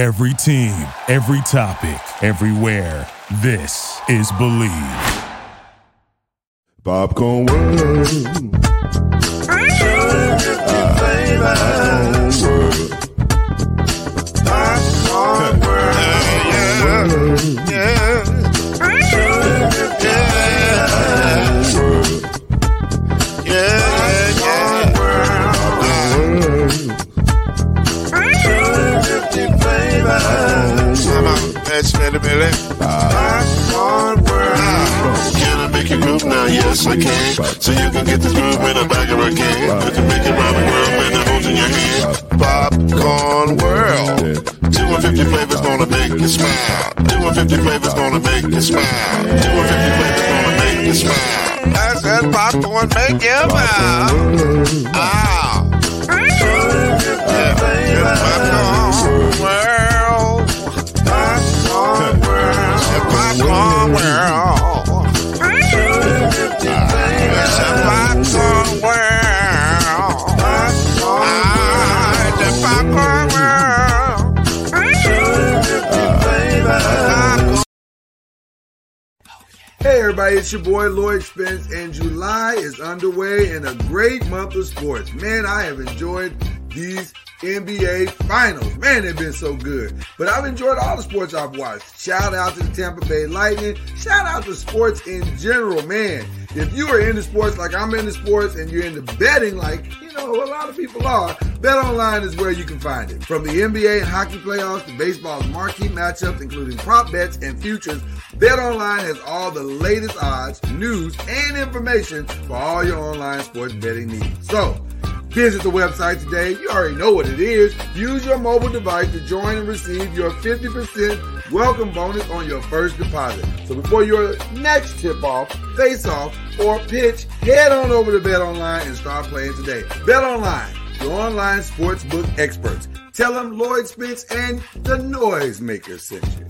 Every team, every topic, everywhere. This is Believe. Popcorn World. Popcorn Can I make you groove now? Yes, I can. So you can get this groove in the back of a can. Put the big around the world and the holes in your hand. Popcorn world. 250 flavors gonna make you smile. 250 flavors gonna make you smile. 250 flavors gonna make you smile. I said popcorn make you smile. Ah. Yeah. Popcorn Hey everybody, it's your boy Lloyd Spence, and July is underway in a great month of sports. Man, I have enjoyed these NBA finals. Man, they've been so good. But I've enjoyed all the sports I've watched. Shout out to the Tampa Bay Lightning. Shout out to sports in general, man. If you are into sports like I'm into sports and you're into betting like, you know, a lot of people are, Bet Online is where you can find it. From the NBA and hockey playoffs to baseball's marquee matchups, including prop bets and futures, Bet Online has all the latest odds, news, and information for all your online sports betting needs. So, Visit the website today. You already know what it is. Use your mobile device to join and receive your 50% welcome bonus on your first deposit. So before your next tip off, face off, or pitch, head on over to Bet Online and start playing today. Bet Online, your online sportsbook experts. Tell them Lloyd Spence and the Noisemaker sent you.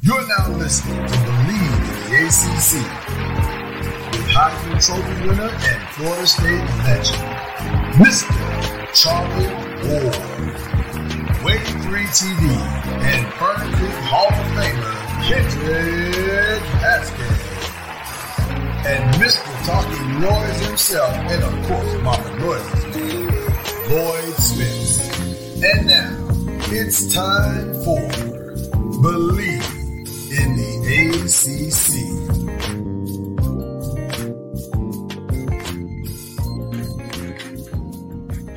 You're now listening to Believe the ACC with Heisman Trophy winner and Florida State legend, Mr. Charlie Ward, Wave 3 TV, and Creek Hall of Famer, Kendrick Haskins, and Mr. Talking Noise himself, and of course, Mama Noise, Lloyd Smith. And now, it's time for Believe in the ACC.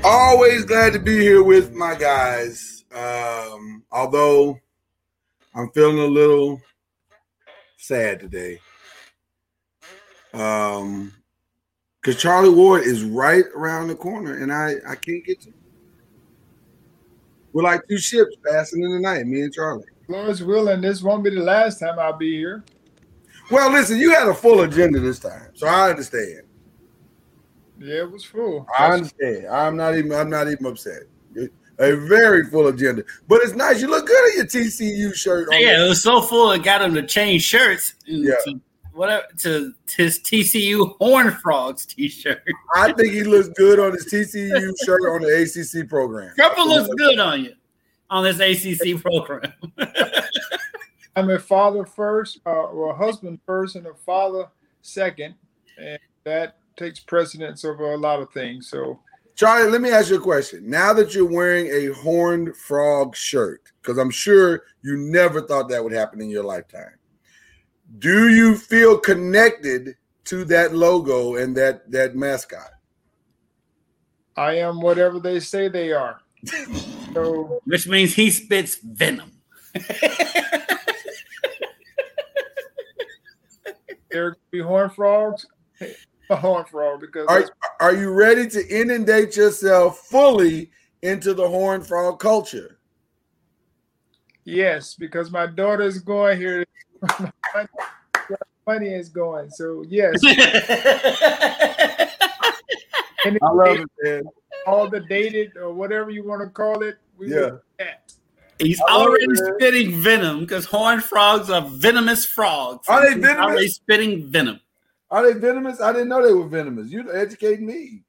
Always glad to be here with my guys. Um, although I'm feeling a little sad today. Um, because Charlie Ward is right around the corner, and I I can't get to. Him. We're like two ships passing in the night, me and Charlie. Lord's willing, this won't be the last time I'll be here. Well, listen, you had a full agenda this time, so I understand. Yeah, it was full. I understand. I'm not even. I'm not even upset. A very full agenda, but it's nice. You look good in your TCU shirt. on Yeah, it was so full it got him to change shirts. Yeah. To whatever to his TCU Horn Frogs t-shirt. I think he looks good on his TCU shirt on the ACC program. Purple looks good on you on this ACC program. I'm a father first, uh, or a husband first, and a father second, and that takes precedence over a lot of things. So, Charlie, let me ask you a question. Now that you're wearing a horned frog shirt, because I'm sure you never thought that would happen in your lifetime, do you feel connected to that logo and that that mascot? I am whatever they say they are. So, Which means he spits venom. there could be horn frogs, a horn frog because Are, are you ready to inundate yourself fully into the horn frog culture? Yes, because my daughter's going here. Money is going. So yes, I love it, man. All the dated or whatever you want to call it. We Yeah. will. He's I already man. spitting venom because horned frogs are venomous frogs. Are they He's venomous? Already spitting venom. Are they venomous? I didn't know they were venomous. You educate me.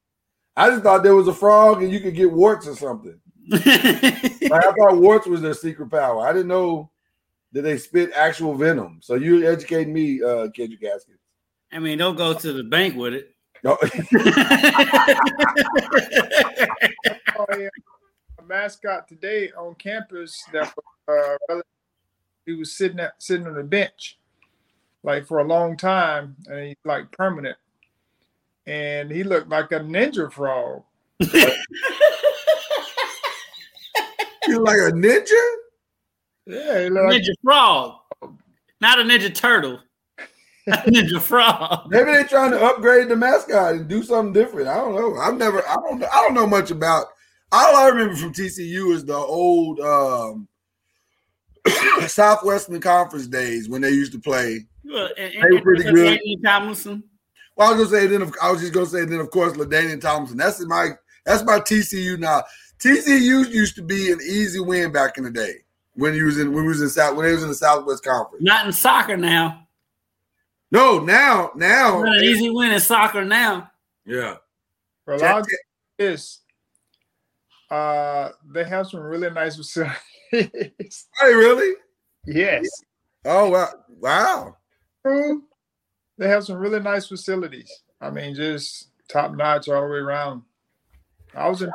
I just thought there was a frog and you could get warts or something. Like, I thought warts was their secret power. I didn't know that they spit actual venom. So you educate me, uh, Kendrick Haskins. I mean, don't go to the bank with it. No, Oh, yeah. A mascot today on campus that uh, he was sitting at sitting on the bench like for a long time and he's like permanent. And he looked like a ninja frog. he's like a ninja. Yeah, he looked like ninja frog, not a ninja turtle. Ninja frog. Maybe they're trying to upgrade the mascot and do something different. I don't know. I've never. I don't. know. I don't know much about. All I remember from TCU is the old um, Southwestern Conference days when they used to play. Well, and, They were pretty good. Anthony Tomlinson. Well, I was gonna say then. Of, I was just gonna say then. Of course, LaDainian Thompson. That's my. That's my TCU now. TCU used to be an easy win back in the day when he was in when he was in South when he was in the Southwest Conference. Not in soccer now. No, now now Not an easy win in soccer now. yeah. for a lot of this. Uh, they have some really nice facilities. Hey, really? yes, Oh wow! Wow! True. they have some really nice facilities. I mean, just top notch all the way around. I was in.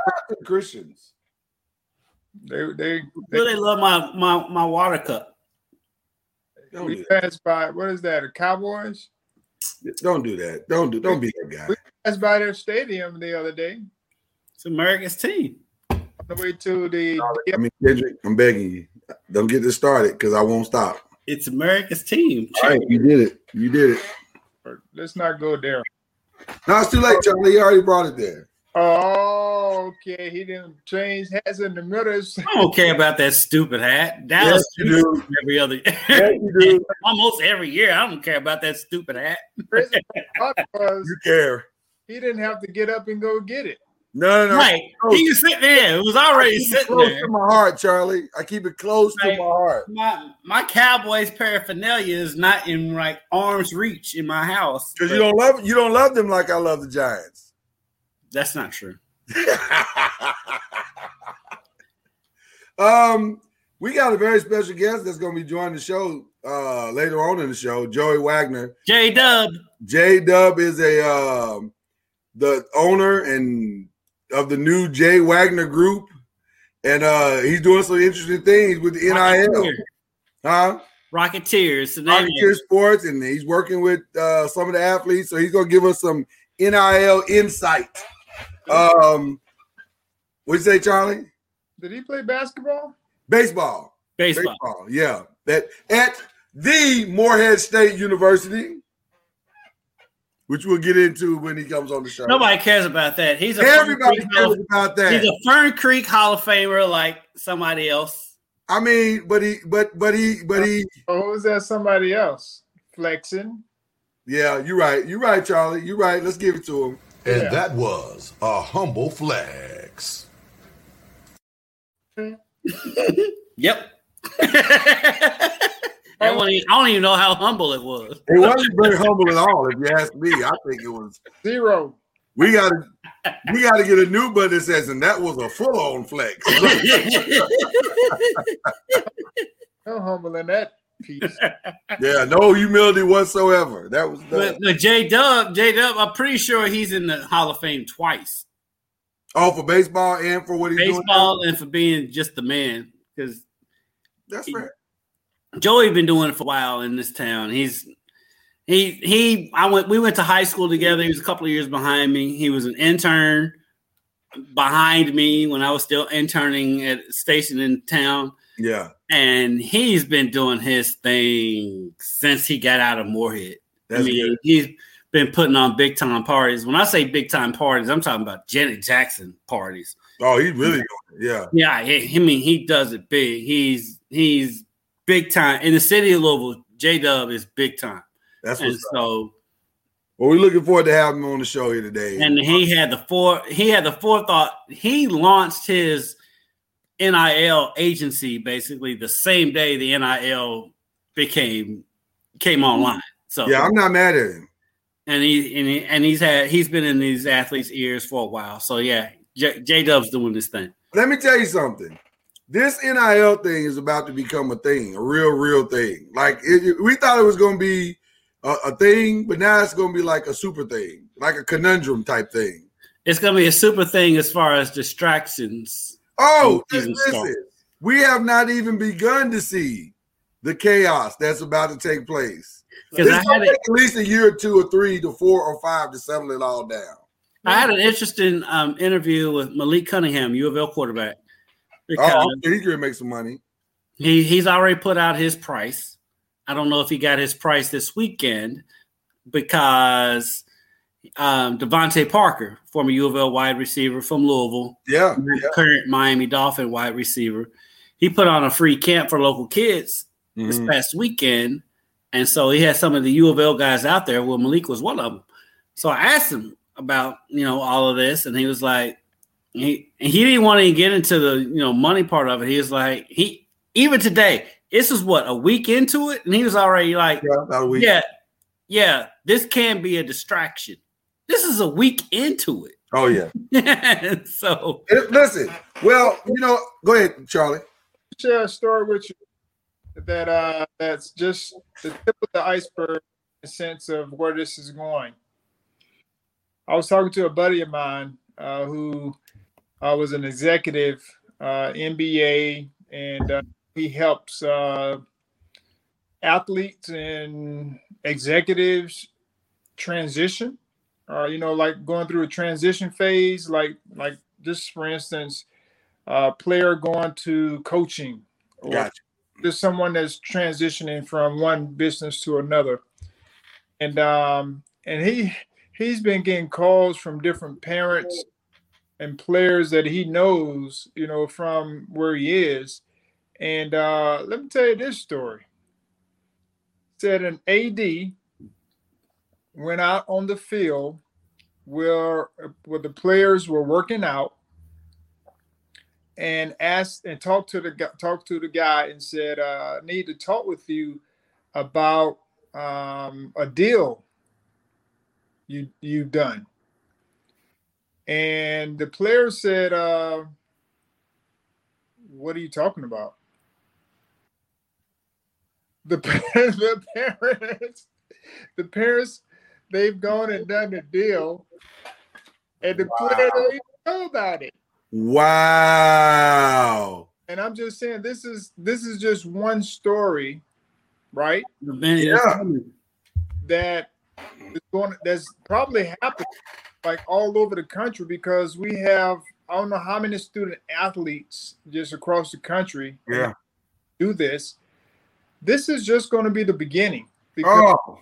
Christians. They they, Well, they love my my my water cup. Don't we do that. passed by. What is that? The Cowboys Don't do that. Don't do. Don't be that guy. We passed by their stadium the other day It's America's team. on the way to the. I mean, Kendrick, I'm begging you, don't get this started because I won't stop. It's America's team. All right, you did it. You did it. Let's not go there. No, it's too late, Charlie. You already brought it there. Oh, okay. He didn't change hats in the middle. I don't care about that stupid hat. Dallas Yes, you do. every other Yes, you do. almost every year. I don't care about that stupid hat. was You care. he didn't have to get up and go get it. No, no, no. Right. He was sitting there. It was I already keep it sitting close there. to my heart, Charlie. I keep it close to my heart. My my Cowboys paraphernalia is not in like arm's reach in my house. Because you don't love you don't love them like I love the Giants. That's not true. um, we got a very special guest that's going to be joining the show uh later on in the show, Joey Wagner. J Dub. J Dub is a um the owner and of the new Jay Wagner Group, and uh he's doing some interesting things with the NIL, huh? Rocketeers. Rocketeer Sports, and he's working with uh some of the athletes, so he's gonna give us some NIL insight. Um, what you say, Charlie? Did he play basketball? Baseball. baseball. Baseball, yeah. That at the Morehead State University, which we'll get into when he comes on the show. Nobody cares about that. He's a Everybody Fern Creek Hall- cares about that. He's a Fern Creek Hall of Famer like somebody else. I mean, but he, but but he, but he. Or who was that somebody else? Flexing. Yeah, you're right. You're right, Charlie. You're right. Let's give it to him. And Yeah. that was a humble flex. Yep. I, don't even, I don't even know how humble it was. It wasn't very humble at all, if you ask me. I think it was. Zero. We got to, we got to get a new button that says, and that was a full on flex. How humble in that piece. yeah, no humility whatsoever. That was but, but J Dub, J Dub, I'm pretty sure he's in the Hall of Fame twice. Oh, for baseball and for what he's doing. Baseball and for being just the man. Because now. That's fair. Joey been doing it for a while in this town. He's he he I went we went to high school together. He was a couple of years behind me. He was an intern behind me when I was still interning at a station in town. Yeah, And he's been doing his thing since he got out of Morehead. that's I mean, good. he's been putting on big time parties. When I say big time parties, I'm talking about Janet Jackson parties. Oh, he's really doing it. Yeah, Yeah, he- I mean, he does it big. He's he's big time in the city of Louisville. J Dub is big time, that's and what's up. so Well, we're looking forward to having him on the show here today. and he had the four. He had the forethought. He launched his NIL agency basically the same day the NIL became came mm-hmm. online. So yeah, I'm not mad at him. and he and, he, and he's had he's been in these athletes' ears for a while. So yeah, J Dub's doing this thing. Let me tell you something. This NIL thing is about to become a thing, a real, real thing. Like it, we thought it was going to be a, a thing, but now it's going to be like a super thing, like a conundrum type thing. It's gonna be a super thing as far as distractions. Oh, listen, we have not even begun to see the chaos that's about to take place. Because I had take at least a year or two or three to four or five to settle it all down. I had an interesting um, interview with Malik Cunningham, U of L quarterback. Oh, he's going to make some money. he he's already put out his price. I don't know if he got his price this weekend because um, DeVante Parker, former U of L wide receiver from Louisville, Yeah, yeah. current Miami Dolphin wide receiver, he put on a free camp for local kids this Mhm. past weekend, and so he had some of the U of L guys out there. Well, Malik was one of them. So I asked him about you know all of this, and he was like, he and he didn't want to get into the you know money part of it. He was like, he even today, this is what a week into it, and he was already like, Yeah, about a week. yeah, yeah, this can be a distraction. This is a week into it. Oh, yeah. it. so Listen, well, you know, go ahead, Charlie. share a story with you that uh that's just the tip of the iceberg in the sense of where this is going. I was talking to a buddy of mine uh, who uh, was an executive uh, MBA, and uh, he helps uh, athletes and executives transition. Uh, you know, like going through a transition phase, like like just for instance, a player going to coaching or Gotcha. there's someone that's transitioning from one business to another. And um and he he's been getting calls from different parents and players that he knows you know from where he is. And uh let me tell you this story. Said an ad went out on the field where where the players were working out and asked and talked to the talked to the guy and said, uh, "I need to talk with you about um, a deal you you've done." And the player said, uh, "What are you talking about?" The the parents, the parents, they've gone and done the deal, and the player don't even know about it. Wow. and I'm just saying this is this is just one story, right? the man Yeah. coming. That is going that's probably happened like all over the country because we have I don't know how many student athletes just across the country Yeah. do this. This is just going to be the beginning because Oh,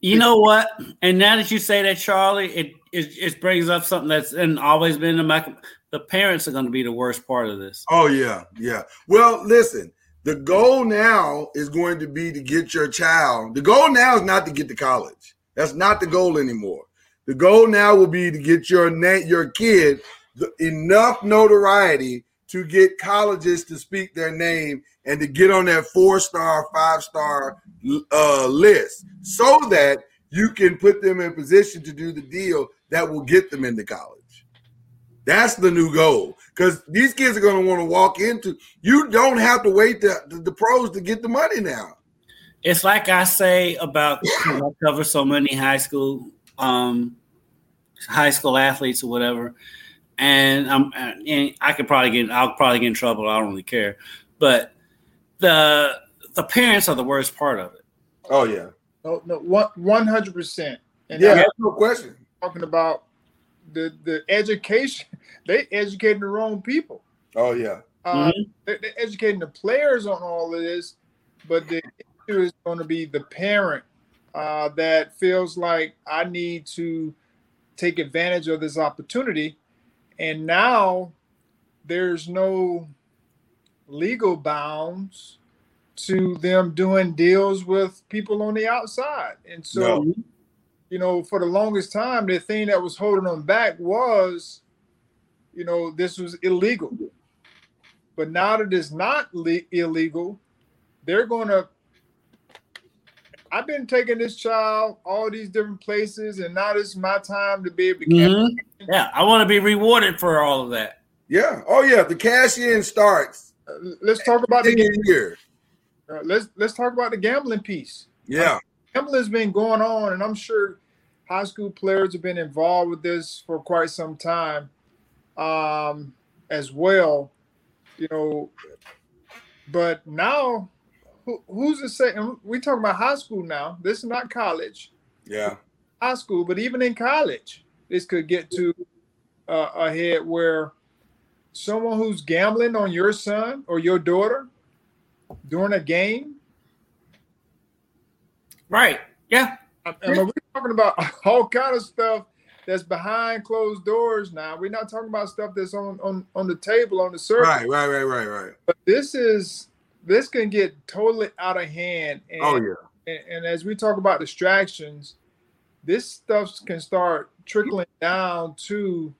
You know what? And now that you say that, Charlie, it it, it brings up something that's and always been in the back. The parents are going to be the worst part of this. oh yeah, yeah. Well, listen, the goal now is going to be to get your child. The goal now is not to get to college. That's not the goal anymore. The goal now will be to get your na- your kid the, enough notoriety to get colleges to speak their name and to get on that four star, five star uh, list, so that you can put them in position to do the deal that will get them into college. That's the new goal because these kids are going to want to walk into. You don't have to wait the, the, the pros to get the money now. It's like I say about I cover so many high school um high school athletes or whatever, and I'm and I could probably get I'll probably get in trouble. I don't really care, but the the parents are the worst part of it. Oh yeah, no, no, one one hundred percent. And yeah, that's no question. talking about the the education. They educating the wrong people. Oh yeah, Uh, Mhm. they're, they're educating the players on all of this, but the issue is going to be the parent uh, that feels like I need to take advantage of this opportunity, and now there's no legal bounds to them doing deals with people on the outside, and so No. you know, for the longest time, the thing that was holding them back was, you know, this was illegal. But now that it's not le- illegal, they're going to. I've been taking this child all these different places, and now it's my time to be able to. Mm-hmm. Yeah, I want to be rewarded for all of that. Yeah. Oh yeah. The cash in starts. Uh, let's talk about the game here. Uh, let's let's talk about the gambling piece. Yeah. gambling's been going on, and I'm sure high school players have been involved with this for quite some time, um, as well. You know, but now, who, who's the say? We talking about high school now. This is not college. Yeah. High school, but even in college, this could get to uh, a head where someone who's gambling on your son or your daughter during a game. Right. Yeah. And we're talking about all kind of stuff that's behind closed doors now. We're not talking about stuff that's on on, on the table on the surface. Right, right, right, right, right. But this is this can get totally out of hand. And, oh yeah. And, and as we talk about distractions, this stuff can start trickling down to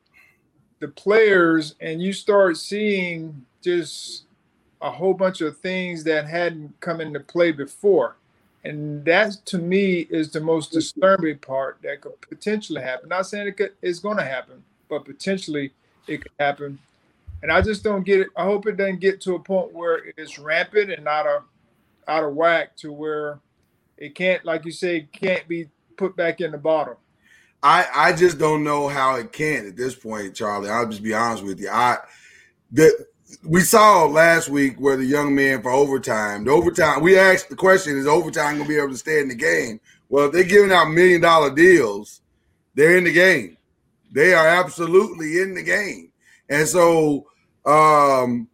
the players and you start seeing just a whole bunch of things that hadn't come into play before. And that to me is the most disturbing part that could potentially happen. Not saying it could, it's going to happen, but potentially it could happen. And I just don't get it. I hope it doesn't get to a point where it's rampant and not a out of whack to where it can't, like you say, can't be put back in the bottle. I I just don't know how it can at this point, Charlie. I'll just be honest with you. I the we saw last week where the young man for overtime, the overtime, we asked the question: Is overtime gonna be able to stay in the game? Well, if they're giving out million dollar deals, they're in the game. They are absolutely in the game, and so. um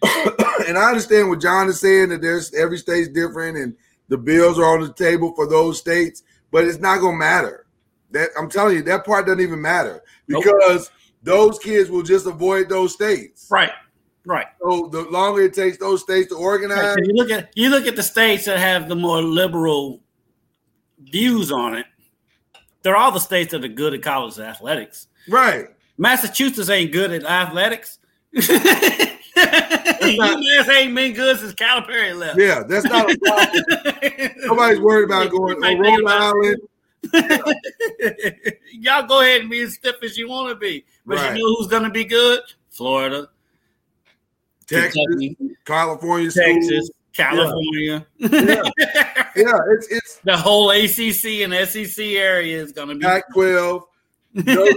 and I understand what John is saying that there's every state's different and the bills are on the table for those states, but it's not gonna matter that I'm telling you, that part doesn't even matter because nope. those kids will just avoid those states. Right. Right. So the longer it takes those states to organize, right. you look at you look at the states that have the more liberal views on it. They're all the states that are good at college athletics. Right. Massachusetts ain't good at athletics. UMass ain't been good since Calipari left. Yeah, that's not a problem. Nobody's worried about going to Rhode Island Y'all go ahead and be as stiff as you want to be. But right. you know who's going to be good? Florida, Texas, Kentucky, California, Texas, schools. California. Yeah. yeah. yeah, it's it's the whole ACC and SEC area is going to be Pac-12. Notice,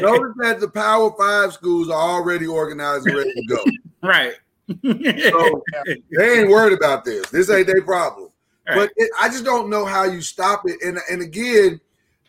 notice that the Power Five schools are already organized and ready to go. Right. so they ain't worried about this. This ain't their problem. Right. But it, I just don't know how you stop it. And and again,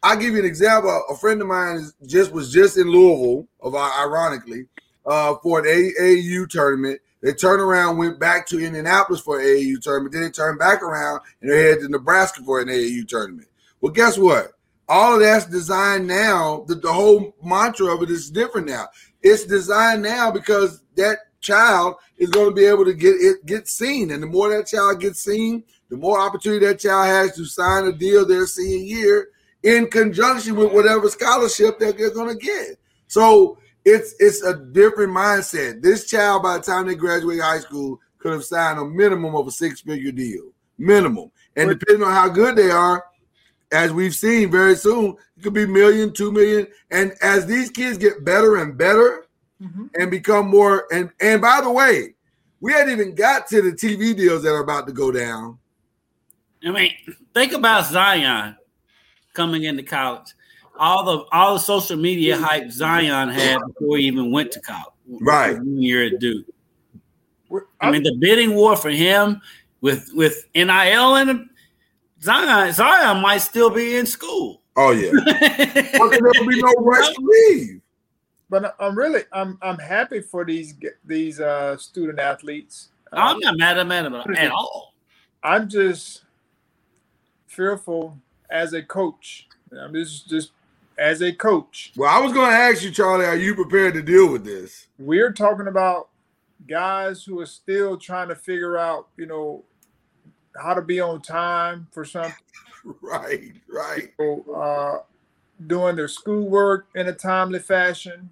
I'll give you an example. A friend of mine just was just in Louisville, of ironically, uh, for an AAU tournament. They turned around, went back to Indianapolis for an AAU tournament. Then they turned back around and they headed to Nebraska for an AAU tournament. Well, guess what? All of that's designed now. The, the whole mantra of it is different now. It's designed now because that child is going to be able to get it get seen, and the more that child gets seen, the more opportunity that child has to sign a deal their senior year in conjunction with whatever scholarship that they're going to get. So it's it's a different mindset. This child, by the time they graduate high school, could have signed a minimum of a six figure deal, minimum. And depending on how good they are, as we've seen very soon, it could be million, two million. And as these kids get better and better mm-hmm. and become more, and and by the way, we hadn't even got to the TV deals that are about to go down. I mean, think about Zion coming into college. All the all the social media hype Zion had before he even went to college. Right. Year at Duke. I mean, the bidding war for him with with NIL and Zion, Zion might still be in school. Oh yeah. well, there'll be no rush to leave. But I'm really I'm I'm happy for these these uh, student athletes. I'm not mad at them at all. I'm just fearful as a coach. I'm just just as a coach. Well, I was going to ask you, Charlie, are you prepared to deal with this? We're talking about guys who are still trying to figure out, you know, how to be on time for something. right, right. You uh, doing their schoolwork in a timely fashion.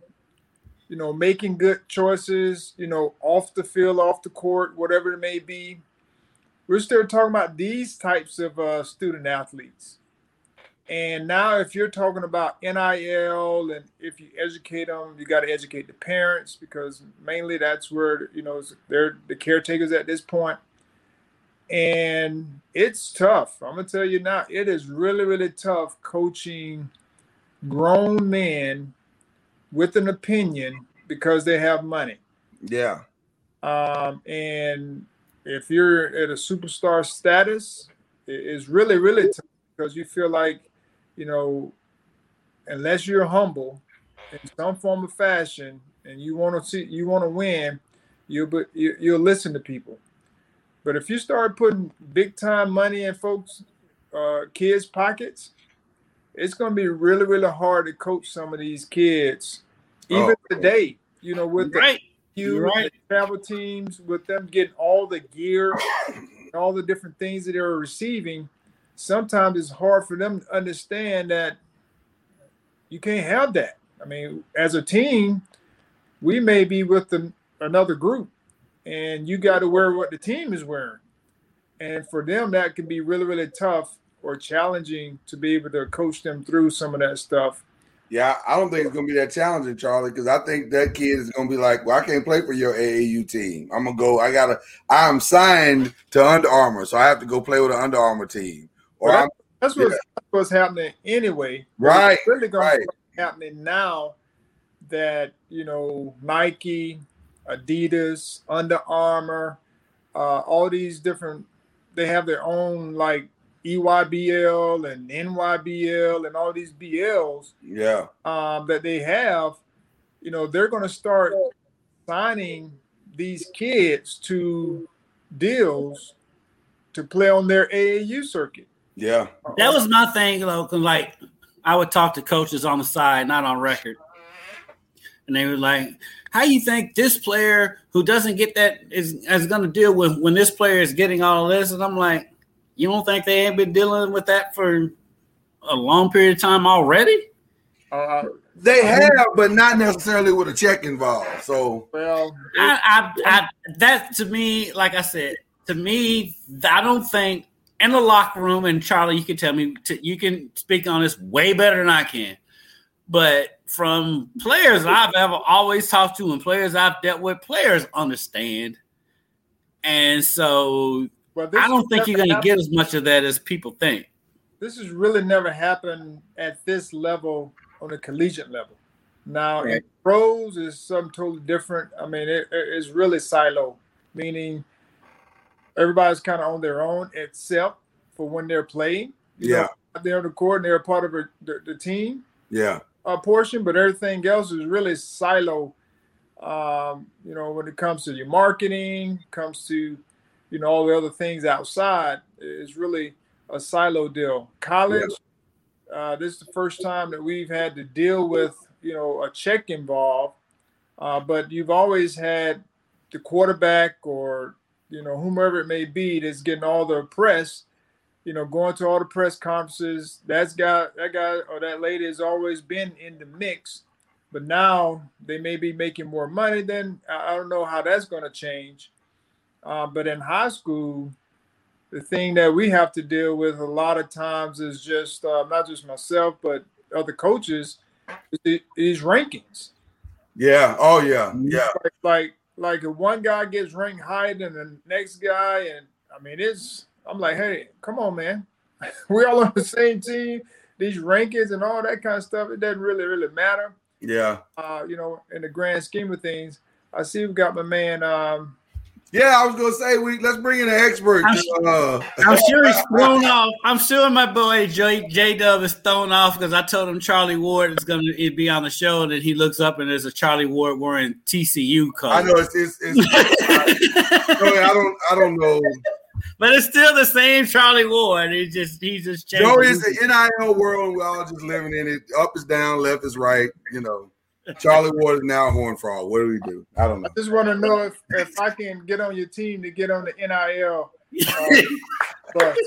You know, making good choices. You know, off the field, off the court, whatever it may be we're still talking about these types of uh, student athletes. And now, if you're talking about NIL and if you educate them, you got to educate the parents because mainly that's where you know they're the caretakers at this point. And it's tough. I'm gonna tell you now, it is really, really tough coaching grown men with an opinion because they have money. Yeah. Um, and if you're at a superstar status, it's really, really tough because you feel like, you know, unless you're humble in some form of fashion and you want to see, you want to win, you'll be, you, you'll listen to people. But if you start putting big time money in folks, uh, kids' pockets, it's going to be really, really hard to coach some of these kids, even Oh. today. You know, with the Right. you You're right. travel teams with them getting all the gear and all the different things that they're receiving sometimes it's hard for them to understand that you can't have that i mean as a team we may be with the, another group and you got to wear what the team is wearing and for them that can be really really tough or challenging to be able to coach them through some of that stuff Yeah, I don't think it's gonna be that challenging, Charlie, because I think that kid is gonna be like, "Well, I can't play for your AAU team. I'm gonna go. I gotta. I'm signed to Under Armour, so I have to go play with an Under Armour team." Or Well, that's what's, Yeah. that's what's happening anyway right, It's really going right. happening now that you know Nike, Adidas, Under Armour, uh, all these different they have their own like EYBL and NYBL and all these BLs Yeah, um, that they have. You know they're going to start signing these kids to deals to play on their AAU circuit. yeah, That was my thing, though. 'cause, like, I would talk to coaches on the side, not on record, and they were like, "How you think this player who doesn't get that is is going to deal with when this player is getting all this?" And I'm like, "You don't think they ain't been dealing with that for a long period of time already?" Uh, they have, but not necessarily with a check involved. So well, I, I, I, that to me, like I said, to me, I don't think in the locker room, and Charlie, you can tell me, to, you can speak on this way better than I can. But from players I've ever always talked to and players I've dealt with, players understand. And so well, I don't think you're going to get as much of that as people think. this has really never happened at this level on a collegiate level. Now, in Right. pros is something totally different. I mean, it, it- it's really silo, meaning everybody's kind of on their own, except for when they're playing. You yeah, know, they're on the court and they're a part of a, the, the team yeah, uh, portion, but everything else is really silo. Um, you know, when it comes to your marketing, comes to you know all the other things outside, it's really a silo deal. College, uh, this is the first time that we've had to deal with you know a check involved, uh, but you've always had the quarterback or you know whomever it may be that's getting all the press you know, going to all the press conferences. That's guy, that guy or that lady has always been in the mix, but now they may be making more money. Then I I don't know how that's going to change. Uh, but in high school, the thing that we have to deal with a lot of times is just uh, not just myself, but other coaches, is rankings. yeah. Oh yeah, yeah, Like, like, like if one guy gets ranked higher than the next guy, and I mean, it's I'm like, hey, come on, man, we're all on the same team. These rankings and all that kind of stuff, it doesn't really, really matter. yeah, Uh, you know, in the grand scheme of things. I see we got my man. Um, yeah. I was gonna say we let's bring in an expert. I'm- Uh, I'm sure he's thrown off. I'm sure my boy J J Dub is thrown off because I told him Charlie Ward is going to be on the show, and then he looks up and there's a Charlie Ward wearing TCU color. I know it's it's. it's Joey, I don't I don't know. But it's still the same Charlie Ward. He just he just changed. Joey, it's the NIL world. We're all just living in it. Up is down, left is right. You know, Charlie Ward is now a horn frog. What do we do? I don't know. I just want to know if, if I can get on your team to get on the NIL. Uh, bus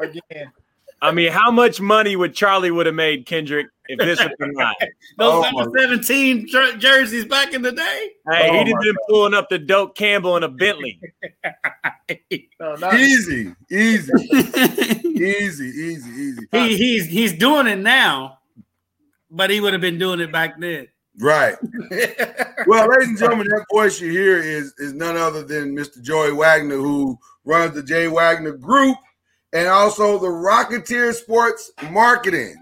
again. I mean, how much money would Charlie would have made Kendrick if this had been live? Those Oh, number 17 jer- jerseys back in the day. Hey, Oh he'd have my been pulling up the Dope Campbell in a Bentley. No, not Easy, easy, easy, easy, easy. he, he's he's doing it now, but he would have been doing it back then. Right. well, ladies and gentlemen, that voice you hear is is none other than Mr. Joey Wagner, who runs the Jay Wagner Group and also the Rocketeer Sports Marketing.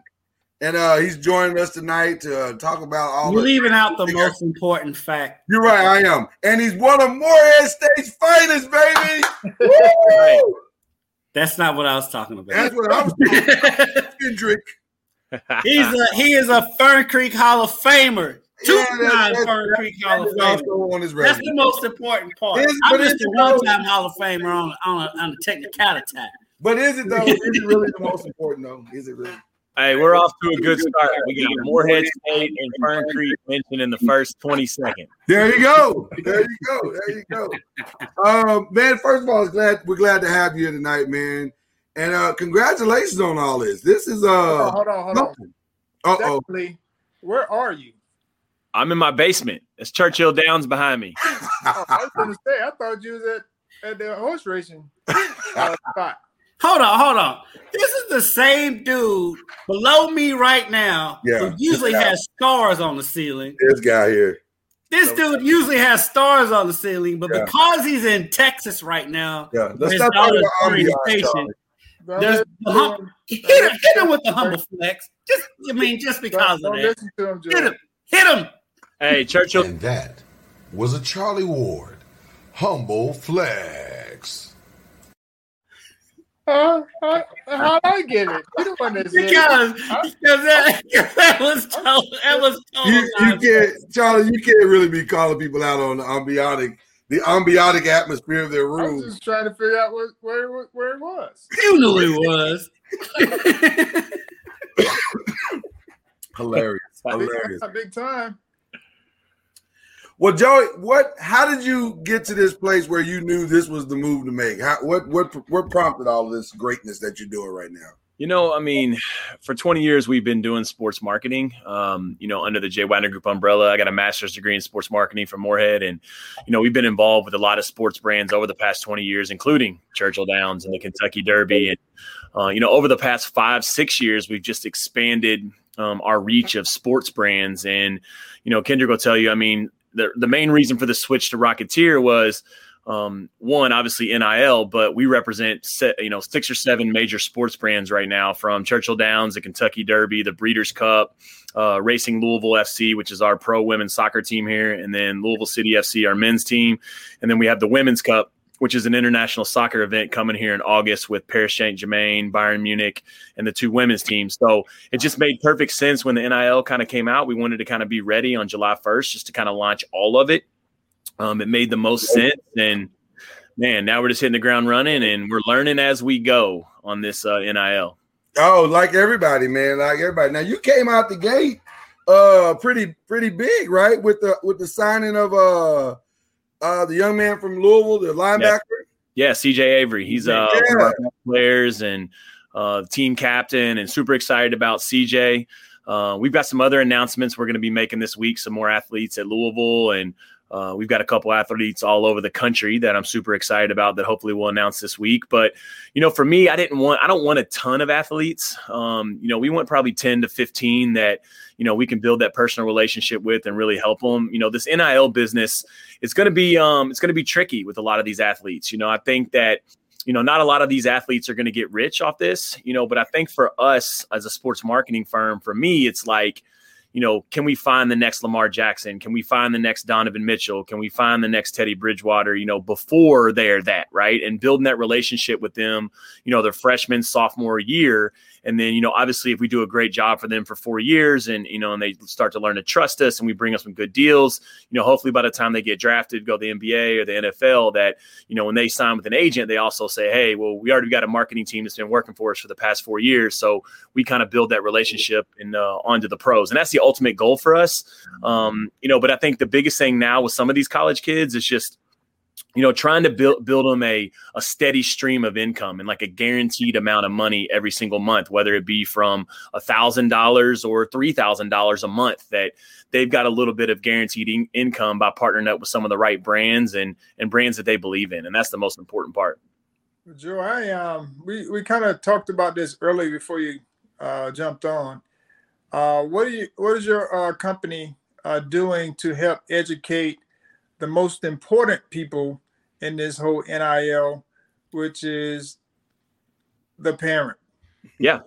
And uh, he's joining us tonight to uh, talk about all. You're the- leaving out the most important fact. You're right, I am, and he's one of Morehead State's finest, baby. Woo! That's not what I was talking about. That's what I was talking about. Kendrick. He's a he is a Fern Creek Hall of Famer. Two Yeah, time that's- Fern that's- Creek Hall of That's Famer. That's the most important part. Is- I'm just a one time Hall of Famer on on a, on a technicality. But is it though? Is it really the most important though? Is it really? Hey, we're off to a good start. We got Morehead State and Fern Creek mentioned in the first 20 seconds. There you go. There you go. There you go. Um, man, first of all, it's glad we're glad to have you here tonight, man. And uh congratulations on all this. This is Hold uh on, hold on, hold on. uh oh. Secondly, where are you? I'm in my basement. It's Churchill Downs behind me. Oh, I was going to say, I thought you was at, at the horse racing uh, spot. Hold on, hold on. This is the same dude below me right now Yeah. who usually has stars on the ceiling. This guy here. This dude usually has stars on the ceiling, but Yeah. because he's in Texas right now, Yeah. Let's His stop talking daughter's about ambiance, orientation. There's the to hump- hit him, hit him with the humble flex. Just, I mean, just because Don't, of don't that. listen to him, Hit him, hit him. Hey, Churchill. And that was a Charlie Ward humble flex. Huh? How, how'd I get it? You the one that said it. Because, because that, that was told, that was told. You, you can't, Charlie. You can't really be calling people out on the ambiotic, the ambiotic atmosphere of their I was room. just trying to figure out what, where, where it was. You knew it was. Hilarious, Big, hilarious. big time. Well, Joey, what? How did you get to this place where you knew this was the move to make? How, what? What? What prompted all this greatness that you're doing right now? You know, I mean, for 20 years we've been doing sports marketing. Um, you know, under the Jay Wagner Group umbrella. I got a master's degree in sports marketing from Morehead, and you know, we've been involved with a lot of sports brands over the past 20 years, including Churchill Downs and the Kentucky Derby. And uh, you know, over the past five, six years, we've just expanded um, our reach of sports brands. And you know, Kendrick will tell you, I mean, the the main reason for the switch to Rocketeer was um, one, obviously NIL, but we represent se- you know six or seven major sports brands right now, from Churchill Downs, the Kentucky Derby, the Breeders' Cup, uh, Racing Louisville FC, which is our pro women's soccer team here, and then Louisville City FC, our men's team, and then we have the Women's Cup, which is an international soccer event coming here in August with Paris Saint Germain, Bayern Munich, and the two women's teams. So it just made perfect sense when the NIL kind of came out. We wanted to kind of be ready on July 1st just to kind of launch all of it. Um, it made the most sense. And man, now we're just hitting the ground running and we're learning as we go on this uh, NIL. Oh, like everybody, man, like everybody. Now you came out the gate, uh, pretty pretty big, right? With the with the signing of uh, uh, the young man from Louisville, the linebacker. Yeah, CJ Avery. He's uh, one of our players and uh, team captain, and super excited about CJ. Uh, we've got some other announcements we're going to be making this week. Some more athletes at Louisville, and uh, we've got a couple athletes all over the country that I'm super excited about. That hopefully we'll announce this week. But you know, for me, I didn't want. I don't want a ton of athletes. Um, you know, we want probably 10 to 15 that you know we can build that personal relationship with and really help them. You know, this NIL business it's going to be um, it's going to be tricky with a lot of these athletes. You know, I think that you know not a lot of these athletes are going to get rich off this. You know, but I think for us as a sports marketing firm, for me, it's like you know, can we find the next Lamar Jackson? Can we find the next Donovan Mitchell? Can we find the next Teddy Bridgewater, you know, before they're that, right? And building that relationship with them, you know, their freshman, sophomore year. And then, you know, obviously if we do a great job for them for four years and, you know, and they start to learn to trust us and we bring us some good deals, you know, hopefully by the time they get drafted, go to the NBA or the NFL, that, you know, when they sign with an agent, they also say, hey, well, we already got a marketing team that's been working for us for the past four years. So we kind of build that relationship and uh, onto the pros. And that's the ultimate goal for us. Um, you know, but I think the biggest thing now with some of these college kids is just, you know, trying to build build them a a steady stream of income and like a guaranteed amount of money every single month, whether it be from a thousand dollars or three thousand dollars a month. That they've got a little bit of guaranteed in- income by partnering up with some of the right brands and and brands that they believe in, and that's the most important part. Joe, I um, we we kind of talked about this early before you uh, jumped on. Uh, what do you what is your uh, company uh, doing to help educate the most important people in this whole NIL, which is the parent? Yeah.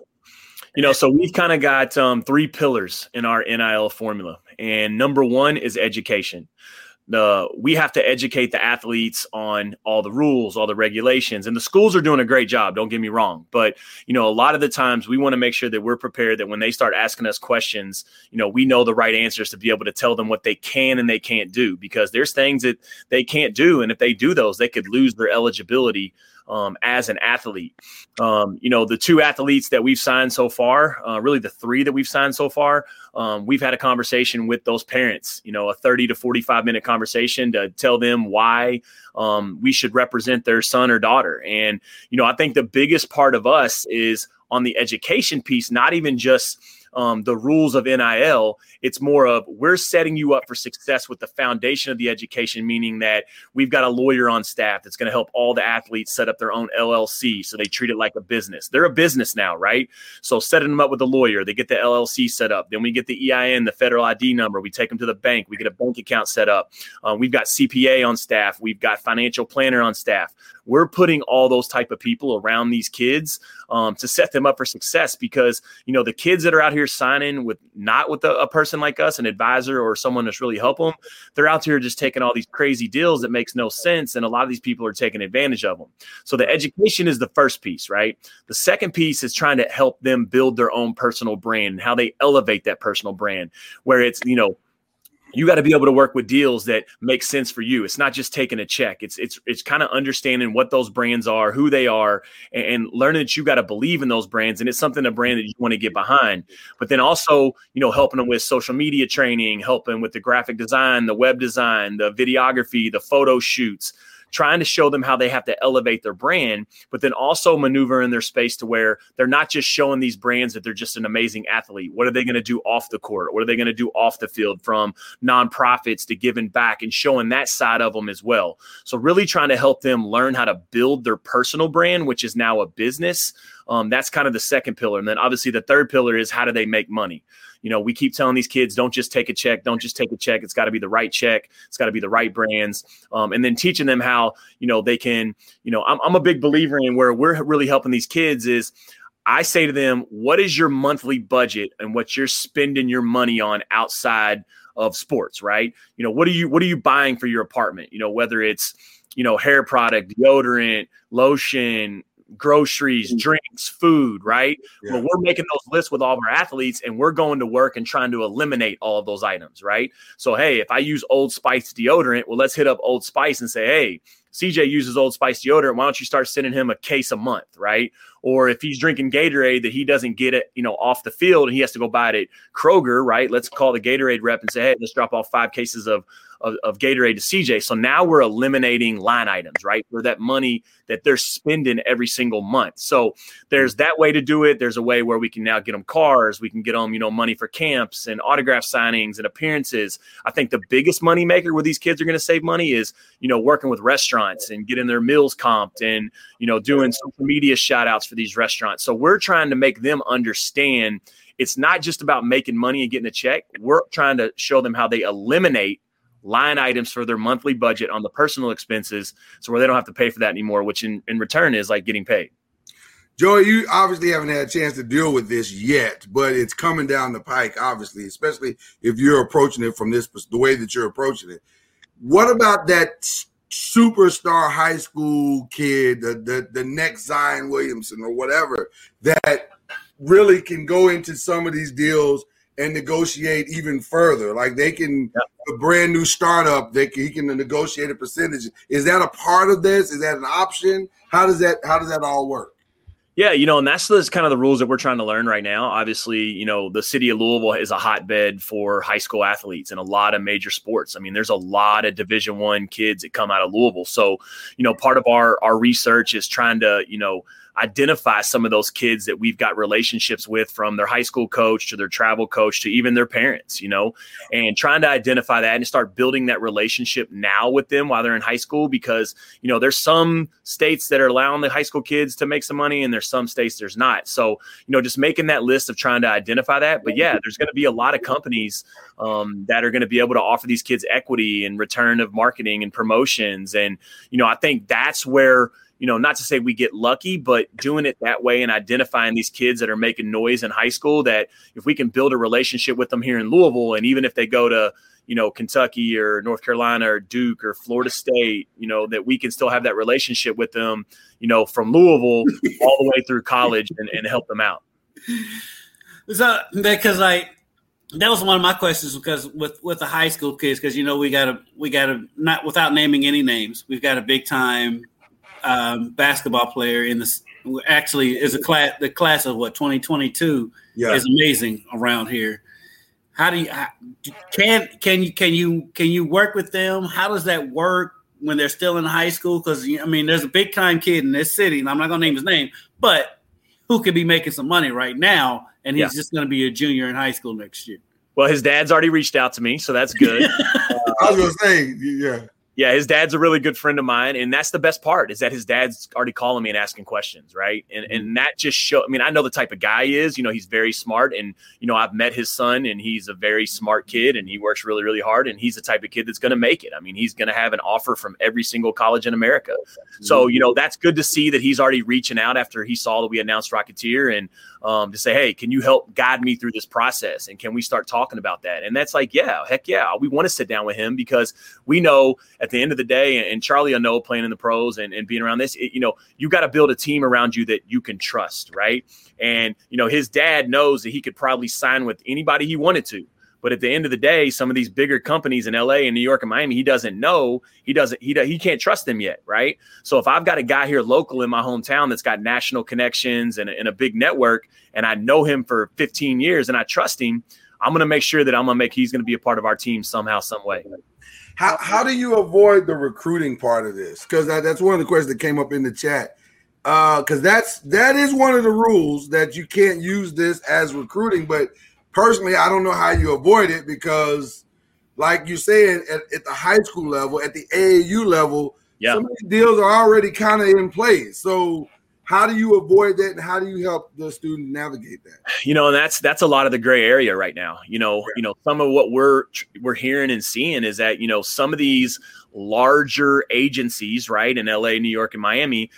You know, so we've kind of got um, three pillars in our NIL formula. And number one is education the we have to educate the athletes on all the rules all the regulations and the schools are doing a great job don't get me wrong. But you know a lot of the times we want to make sure that we're prepared that when they start asking us questions you know we know the right answers to be able to tell them what they can and they can't do because there's things that they can't do and if they do those they could lose their eligibility um, as an athlete. Um, you know, the two athletes that we've signed so far, uh, really the three that we've signed so far, um, we've had a conversation with those parents, you know, a 30 to 45 minute conversation to tell them why um, we should represent their son or daughter. And, you know, I think the biggest part of us is on the education piece, not even just um, the rules of NIL. It's more of we're setting you up for success with the foundation of the education, meaning that we've got a lawyer on staff that's going to help all the athletes set up their own LLC so they treat it like a business. They're a business now, right? So setting them up with a lawyer, they get the LLC set up. Then we get the EIN, the federal ID number. We take them to the bank. We get a bank account set up. Um, we've got CPA on staff. We've got financial planner on staff. We're putting all those type of people around these kids um, to set them up for success because you know the kids that are out here signing with not with a, a person like us, an advisor or someone that's really help them, they're out here just taking all these crazy deals that makes no sense, and a lot of these people are taking advantage of them. So the education is the first piece, right? The second piece is trying to help them build their own personal brand and how they elevate that personal brand, where it's you know you got to be able to work with deals that make sense for you. It's not just taking a check. It's it's it's kind of understanding what those brands are, who they are, and, and learning that you got to believe in those brands, and it's something a brand that you want to get behind. But then also, you know, helping them with social media training, helping with the graphic design, the web design, the videography, the photo shoots, trying to show them how they have to elevate their brand, but then also maneuver in their space to where they're not just showing these brands that they're just an amazing athlete. What are they going to do off the court? What are they going to do off the field from nonprofits to giving back and showing that side of them as well? So, really trying to help them learn how to build their personal brand, which is now a business. Um, that's kind of the second pillar. And then obviously the third pillar is how do they make money? You know, we keep telling these kids, don't just take a check, don't just take a check. It's got to be the right check. It's got to be the right brands. Um, and then teaching them how, you know, they can, you know, I'm, I'm a big believer in where we're really helping these kids is I say to them, what is your monthly budget and what you're spending your money on outside of sports, right? You know, what are you what are you buying for your apartment? You know, whether it's, you know, hair product, deodorant, lotion, groceries, mm-hmm. drinks, food, right? Yeah. Well, we're making those lists with all of our athletes and we're going to work and trying to eliminate all of those items, right? So, hey, if I use Old Spice deodorant, well, let's hit up Old Spice and say, hey, CJ uses Old Spice deodorant. Why don't you start sending him a case a month, right? Or if he's drinking Gatorade that he doesn't get it, you know, off the field and he has to go buy it at Kroger, right? Let's call the Gatorade rep and say, hey, let's drop off five cases of of, of Gatorade to CJ. So now we're eliminating line items, right? For that money that they're spending every single month. So there's that way to do it. There's a way where we can now get them cars. We can get them, you know, money for camps and autograph signings and appearances. I think the biggest money maker where these kids are going to save money is, you know, working with restaurants and getting their meals comped and, you know, doing social media shout outs for these restaurants. So we're trying to make them understand it's not just about making money and getting a check. We're trying to show them how they eliminate line items for their monthly budget on the personal expenses so where they don't have to pay for that anymore, which in, in return is like getting paid. Joey, you obviously haven't had a chance to deal with this yet, but it's coming down the pike, obviously, especially if you're approaching it from this the way that you're approaching it. What about that superstar high school kid, the the, the next Zion Williamson or whatever, that really can go into some of these deals and negotiate even further. Like they can yep. a brand new startup, they can, he can negotiate a percentage. Is that a part of this? Is that an option? How does that how does that all work? Yeah, you know, and that's the kind of the rules that we're trying to learn right now. Obviously, you know, the city of Louisville is a hotbed for high school athletes and a lot of major sports. I mean, there's a lot of Division One kids that come out of Louisville. So, you know, part of our our research is trying to, you know, identify some of those kids that we've got relationships with from their high school coach to their travel coach to even their parents, you know, and trying to identify that and start building that relationship now with them while they're in high school because, you know, there's some states that are allowing the high school kids to make some money and there's some states there's not. So, you know, just making that list of trying to identify that. But yeah, there's going to be a lot of companies um, that are going to be able to offer these kids equity and return of marketing and promotions. And, you know, I think that's where you know, not to say we get lucky, but doing it that way and identifying these kids that are making noise in high school, that if we can build a relationship with them here in Louisville, and even if they go to, you know, Kentucky or North Carolina or Duke or Florida State, you know, that we can still have that relationship with them, you know, from Louisville all the way through college and, and help them out. So, because like, that was one of my questions because with with the high school kids because you know we got to we got to not without naming any names we've got a big time um, basketball player in the actually is a class the class of what 2022 Yeah. is amazing around here. How do you can can you can you can you work with them? How does that work when they're still in high school? Because I mean, there's a big time kid in this city, and I'm not gonna name his name, but who could be making some money right now, and he's Yeah. just gonna be a junior in high school next year. Well, his dad's already reached out to me, so that's good. I was gonna say, yeah. Yeah, his dad's a really good friend of mine, and that's the best part is that his dad's already calling me and asking questions, right? And and mm-hmm. that just show. I mean, I know the type of guy he is. You know, he's very smart, and you know, I've met his son, and he's a very smart kid, and he works really, really hard, and he's the type of kid that's going to make it. I mean, he's going to have an offer from every single college in America. So mm-hmm. you know, that's good to see that he's already reaching out after he saw that we announced Rocketeer, and um, to say, hey, can you help guide me through this process, and can we start talking about that? And that's like, yeah, heck yeah, we want to sit down with him because we know at the end of the day, and Charlie, I know playing in the pros and, and being around this, it, you know, you got to build a team around you that you can trust, right? And, you know, his dad knows that he could probably sign with anybody he wanted to. But at the end of the day, some of these bigger companies in LA and New York and Miami, he doesn't know. He doesn't. He he can't trust them yet, right? So if I've got a guy here local in my hometown that's got national connections and, a- and a big network, and I know him for 15 years and I trust him, I'm going to make sure that I'm going to make he's going to be a part of our team somehow, some way. How how do you avoid the recruiting part of this? Because that, that's one of the questions that came up in the chat. Uh, because that's that is one of the rules that you can't use this as recruiting. But personally, I don't know how you avoid it because, like you said, at, at the high school level, at the AAU level, Yeah. some of these deals are already kind of in place. So how do you avoid that, and how do you help the student navigate that? you know and that's that's a lot of the gray area right now you know you know some of what we're we're hearing and seeing is that you know some of these larger agencies right in LA New York and Miami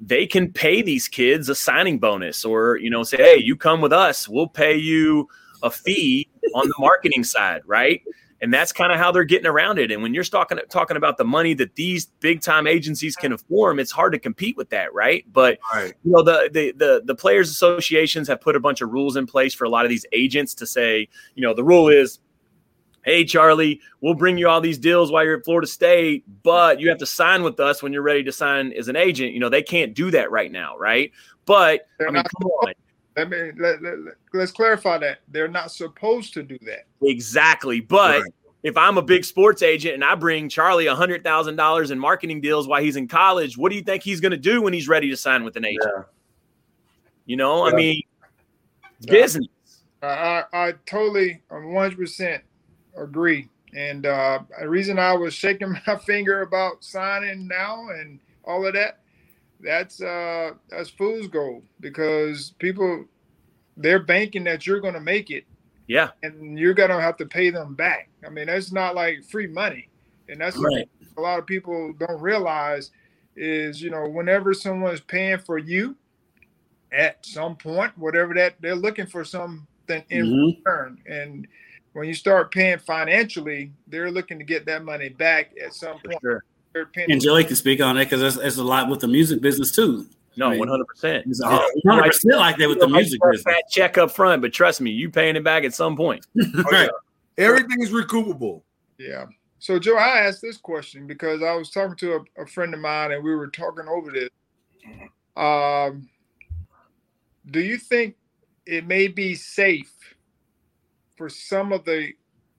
they can pay these kids a signing bonus or you know say hey you come with us we'll pay you a fee on the marketing side right? And that's kind of how they're getting around it. And when you're talking talking about the money that these big time agencies can afford it's hard to compete with that right? But Right. you know the, the the the players associations have put a bunch of rules in place for a lot of these agents to say you know the rule is hey charlie we'll bring you all these deals while you're at florida state but you have to sign with us when you're ready to sign as an agent. You know they can't do that right now right? But They're i mean come on Let me let, let, let, us clarify that they're not supposed to do that. exactly but Right. if i'm a big sports agent and i bring charlie a hundred thousand dollars in marketing deals while he's in college what do you think he's going to do when he's ready to sign with an agent Yeah. you know i mean Yeah. business I, I, I totally, one hundred percent agree. And uh, the reason I was shaking my finger about signing now and all of that, that's uh, that's fool's gold because people they're banking that you're going to make it, yeah and you're going to have to pay them back. I mean, that's not like free money, and that's Right. a lot of people don't realize is you know whenever someone's paying for you at some point whatever that they're looking for something in Mhm. return and when you start paying financially they're looking to get that money back at some for point sure They're And Joey can speak on it because there's, there's a lot with the music business too. no 100% 100 percent like that with the music business. fat check up front, but trust me, you paying it back at some point. Oh, yeah. Everything is recoupable. yeah so joe i asked this question because i was talking to a, a friend of mine and we were talking over this um do you think it may be safe for some of the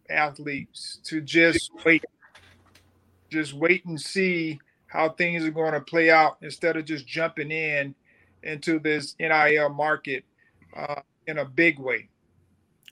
athletes to just wait, just wait and see how things are going to play out instead of just jumping in into this NIL market uh, in a big way?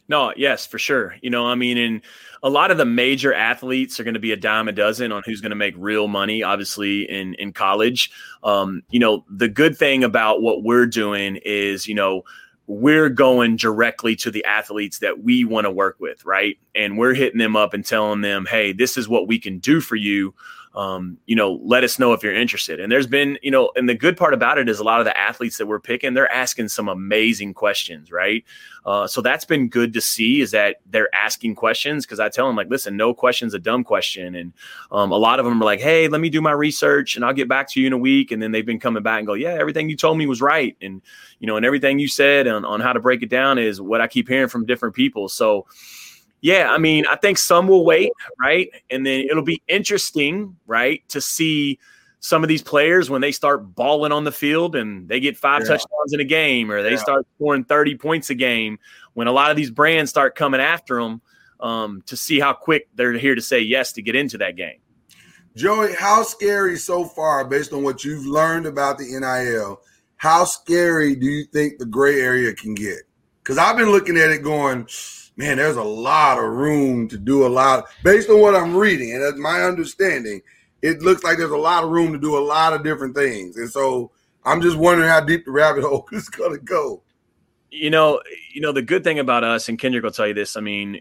No, yes, for sure. You know, I mean, and a lot of the major athletes are going to be a dime a dozen on who's going to make real money, obviously, in in college. Um, you know, the good thing about what we're doing is, you know, we're going directly to the athletes that we want to work with, right? And we're hitting them up and telling them, hey, this is what we can do for you um, you know, let us know if you're interested. And there's been, you know, and the good part about it is a lot of the athletes that we're picking, they're asking some amazing questions, right? Uh, so that's been good to see is that they're asking questions because I tell them like, listen, no question's a dumb question, and um, a lot of them are like, hey, let me do my research and I'll get back to you in a week, and then they've been coming back and go, yeah, everything you told me was right, and you know, and everything you said on, on how to break it down is what I keep hearing from different people. So yeah, I mean, I think some will wait, right? And then it'll be interesting, right, to see some of these players when they start balling on the field and they get five yeah. touchdowns in a game or they yeah. start scoring 30 points a game when a lot of these brands start coming after them um, to see how quick they're here to say yes to get into that game. Joey, how scary so far, based on what you've learned about the NIL, how scary do you think the gray area can get? Because I've been looking at it going – man, there's a lot of room to do a lot. Based on what I'm reading and my understanding, it looks like there's a lot of room to do a lot of different things. And so I'm just wondering how deep the rabbit hole is going to go. You know, you know the good thing about us, and Kendrick will tell you this. I mean,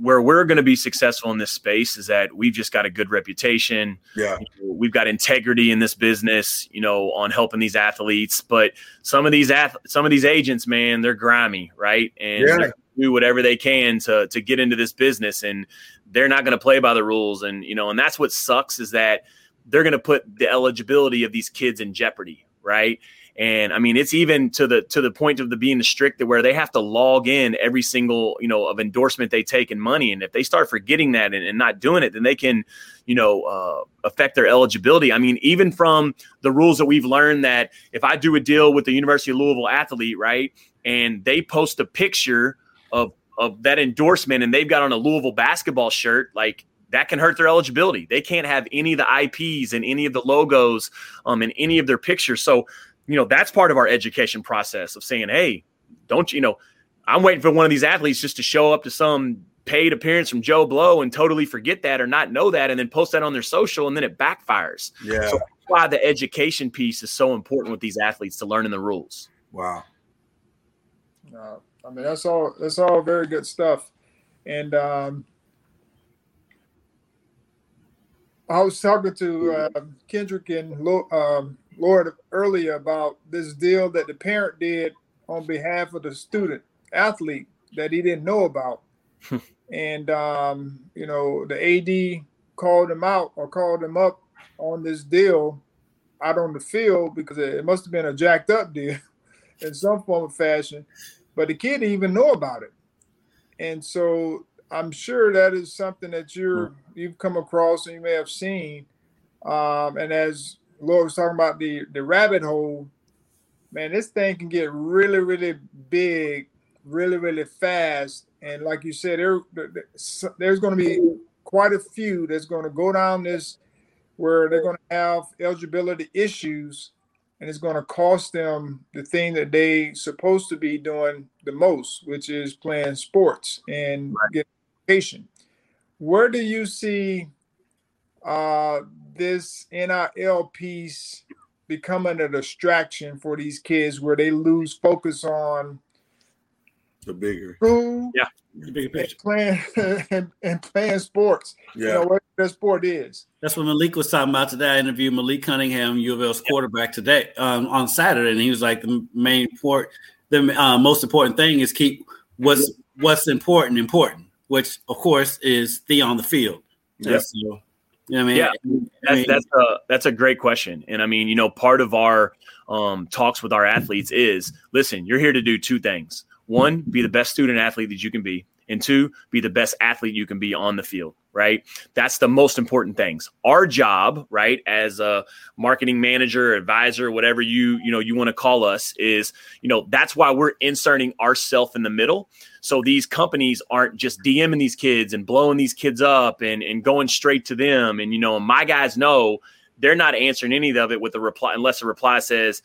where we're going to be successful in this space is that we've just got a good reputation. Yeah, we've got integrity in this business. You know, on helping these athletes. But some of these ath- some of these agents, man, they're grimy, right? And yeah do whatever they can to to get into this business and they're not going to play by the rules. And you know and that's what sucks is that they're going to put the eligibility of these kids in jeopardy right? And i mean it's even to the to the point of the being strict where they have to log in every single you know of endorsement they take in money. And if they start forgetting that and, and not doing it then they can you know uh, affect their eligibility. I mean even from the rules that we've learned that if i do a deal with the university of louisville athlete right and they post a picture of of that endorsement and they've got on a Louisville basketball shirt, like that can hurt their eligibility. They can't have any of the IPs and any of the logos um in any of their pictures. So, you know, that's part of our education process of saying, hey, don't you know, I'm waiting for one of these athletes just to show up to some paid appearance from Joe Blow and totally forget that or not know that and then post that on their social and then it backfires. Yeah. So that's why the education piece is so important with these athletes to learning the rules. Wow. Uh, I mean, that's all. That's all very good stuff. And um, I was talking to uh, Kendrick and um, Lord earlier about this deal that the parent did on behalf of the student athlete that he didn't know about. and um, you know, the AD called him out or called him up on this deal out on the field because it must have been a jacked up deal in some form of fashion but the kid didn't even know about it. And so I'm sure that is something that you're you've come across and you may have seen. Um, and as Lord was talking about the the rabbit hole, man, this thing can get really, really big, really, really fast. And like you said, there, there's going to be quite a few that's going to go down this where they're going to have eligibility issues and it's going to cost them the thing that they supposed to be doing the most, which is playing sports and right. getting education. Where do you see uh, this NIL piece becoming a distraction for these kids, where they lose focus on the bigger, school, yeah, the bigger picture, playing and, and playing sports. Yeah, you know what the sport is. That's what Malik was talking about today. I interviewed Malik Cunningham, U of L's quarterback today um, on Saturday, and he was like the main port, the uh, most important thing is keep what's what's important important, which of course is the on the field. Yeah. So, you know I mean? Yeah, that's, mean, that's a that's a great question, and I mean, you know, part of our um, talks with our athletes is listen, you're here to do two things. One, be the best student athlete that you can be, and two, be the best athlete you can be on the field right? That's the most important things. Our job, right, as a marketing manager, advisor, whatever you, you know, you want to call us is, you know, that's why we're inserting ourself in the middle. So these companies aren't just DMing these kids and blowing these kids up and, and going straight to them. And, you know, my guys know they're not answering any of it with a reply unless a reply says,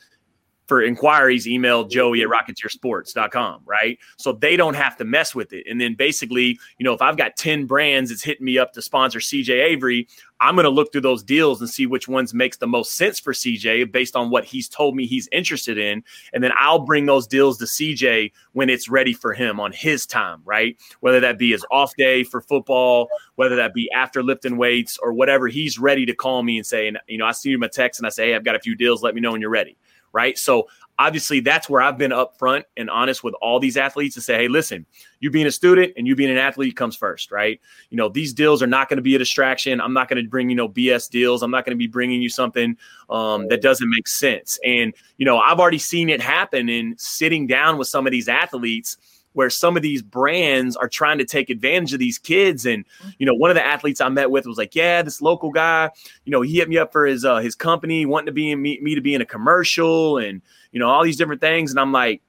for inquiries, email joey at rocketeersports.com, right? So they don't have to mess with it. And then basically, you know, if I've got 10 brands that's hitting me up to sponsor CJ Avery, I'm going to look through those deals and see which ones makes the most sense for CJ based on what he's told me he's interested in. And then I'll bring those deals to CJ when it's ready for him on his time, right? Whether that be his off day for football, whether that be after lifting weights or whatever, he's ready to call me and say, and, you know, I see him a text and I say, hey, I've got a few deals. Let me know when you're ready right? So obviously that's where I've been upfront and honest with all these athletes to say, hey, listen, you being a student and you being an athlete comes first, right? You know, these deals are not going to be a distraction. I'm not going to bring you know BS deals. I'm not going to be bringing you something um, that doesn't make sense. And you know, I've already seen it happen in sitting down with some of these athletes where some of these brands are trying to take advantage of these kids. And you know, one of the athletes I met with was like, "Yeah, this local guy, you know, he hit me up for his uh, his company, wanting to be in me, me to be in a commercial, and you know, all these different things." And I'm like,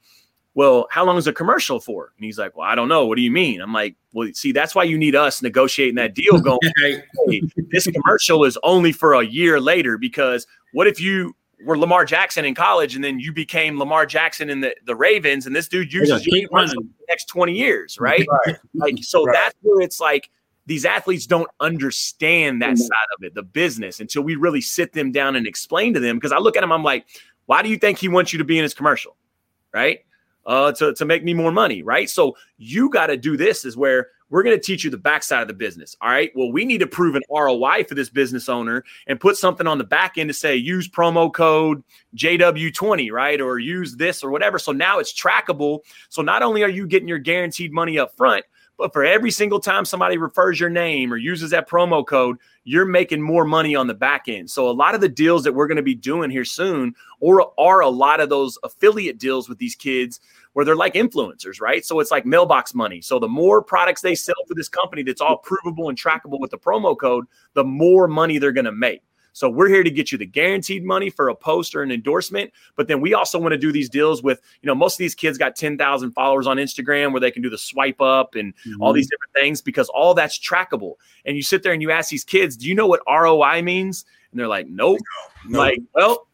well, how long is a commercial for? And he's like, well, I don't know. What do you mean? I'm like, well, see, that's why you need us negotiating that deal going, hey, this commercial is only for a year later because what if you were Lamar Jackson in college, and then you became Lamar Jackson in the, the Ravens, and this dude uses you for the next 20 years, right? right. Like, so right. that's where it's like these athletes don't understand that mm-hmm. side of it, the business, until we really sit them down and explain to them. Because I look at them, I'm like, why do you think he wants you to be in his commercial? Right? Uh, to, to make me more money, right? So you got to do this is where we're going to teach you the backside of the business. All right. Well, we need to prove an ROI for this business owner and put something on the back end to say use promo code JW20, right? Or use this or whatever. So now it's trackable. So not only are you getting your guaranteed money up front, but for every single time somebody refers your name or uses that promo code, you're making more money on the back end. So a lot of the deals that we're going to be doing here soon or are a lot of those affiliate deals with these kids where they're like influencers, right? So it's like mailbox money. So the more products they sell for this company that's all provable and trackable with the promo code, the more money they're going to make. So we're here to get you the guaranteed money for a post or an endorsement, but then we also want to do these deals with, you know, most of these kids got 10,000 followers on Instagram where they can do the swipe up and mm-hmm. all these different things because all that's trackable. And you sit there and you ask these kids, "Do you know what ROI means?" And they're like, "Nope." No, no. Like, well,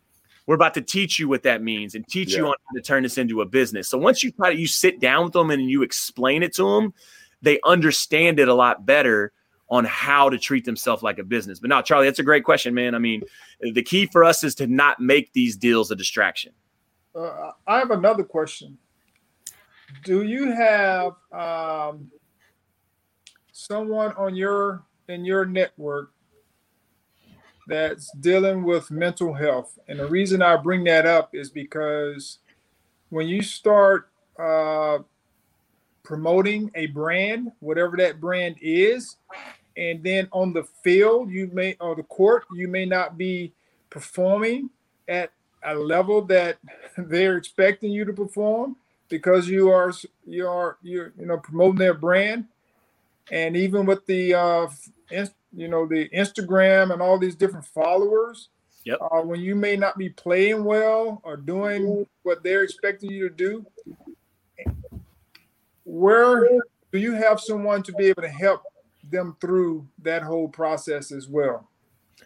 we're about to teach you what that means and teach yeah. you on how to turn this into a business. So once you try to you sit down with them and you explain it to them, they understand it a lot better on how to treat themselves like a business. But now, Charlie, that's a great question, man. I mean, the key for us is to not make these deals a distraction. Uh, I have another question. Do you have um, someone on your in your network that's dealing with mental health. And the reason I bring that up is because when you start uh, promoting a brand, whatever that brand is, and then on the field, you may, or the court, you may not be performing at a level that they're expecting you to perform because you are you are you you know promoting their brand and even with the uh, you know, the Instagram and all these different followers. Yep. Uh, when you may not be playing well or doing what they're expecting you to do, where do you have someone to be able to help them through that whole process as well?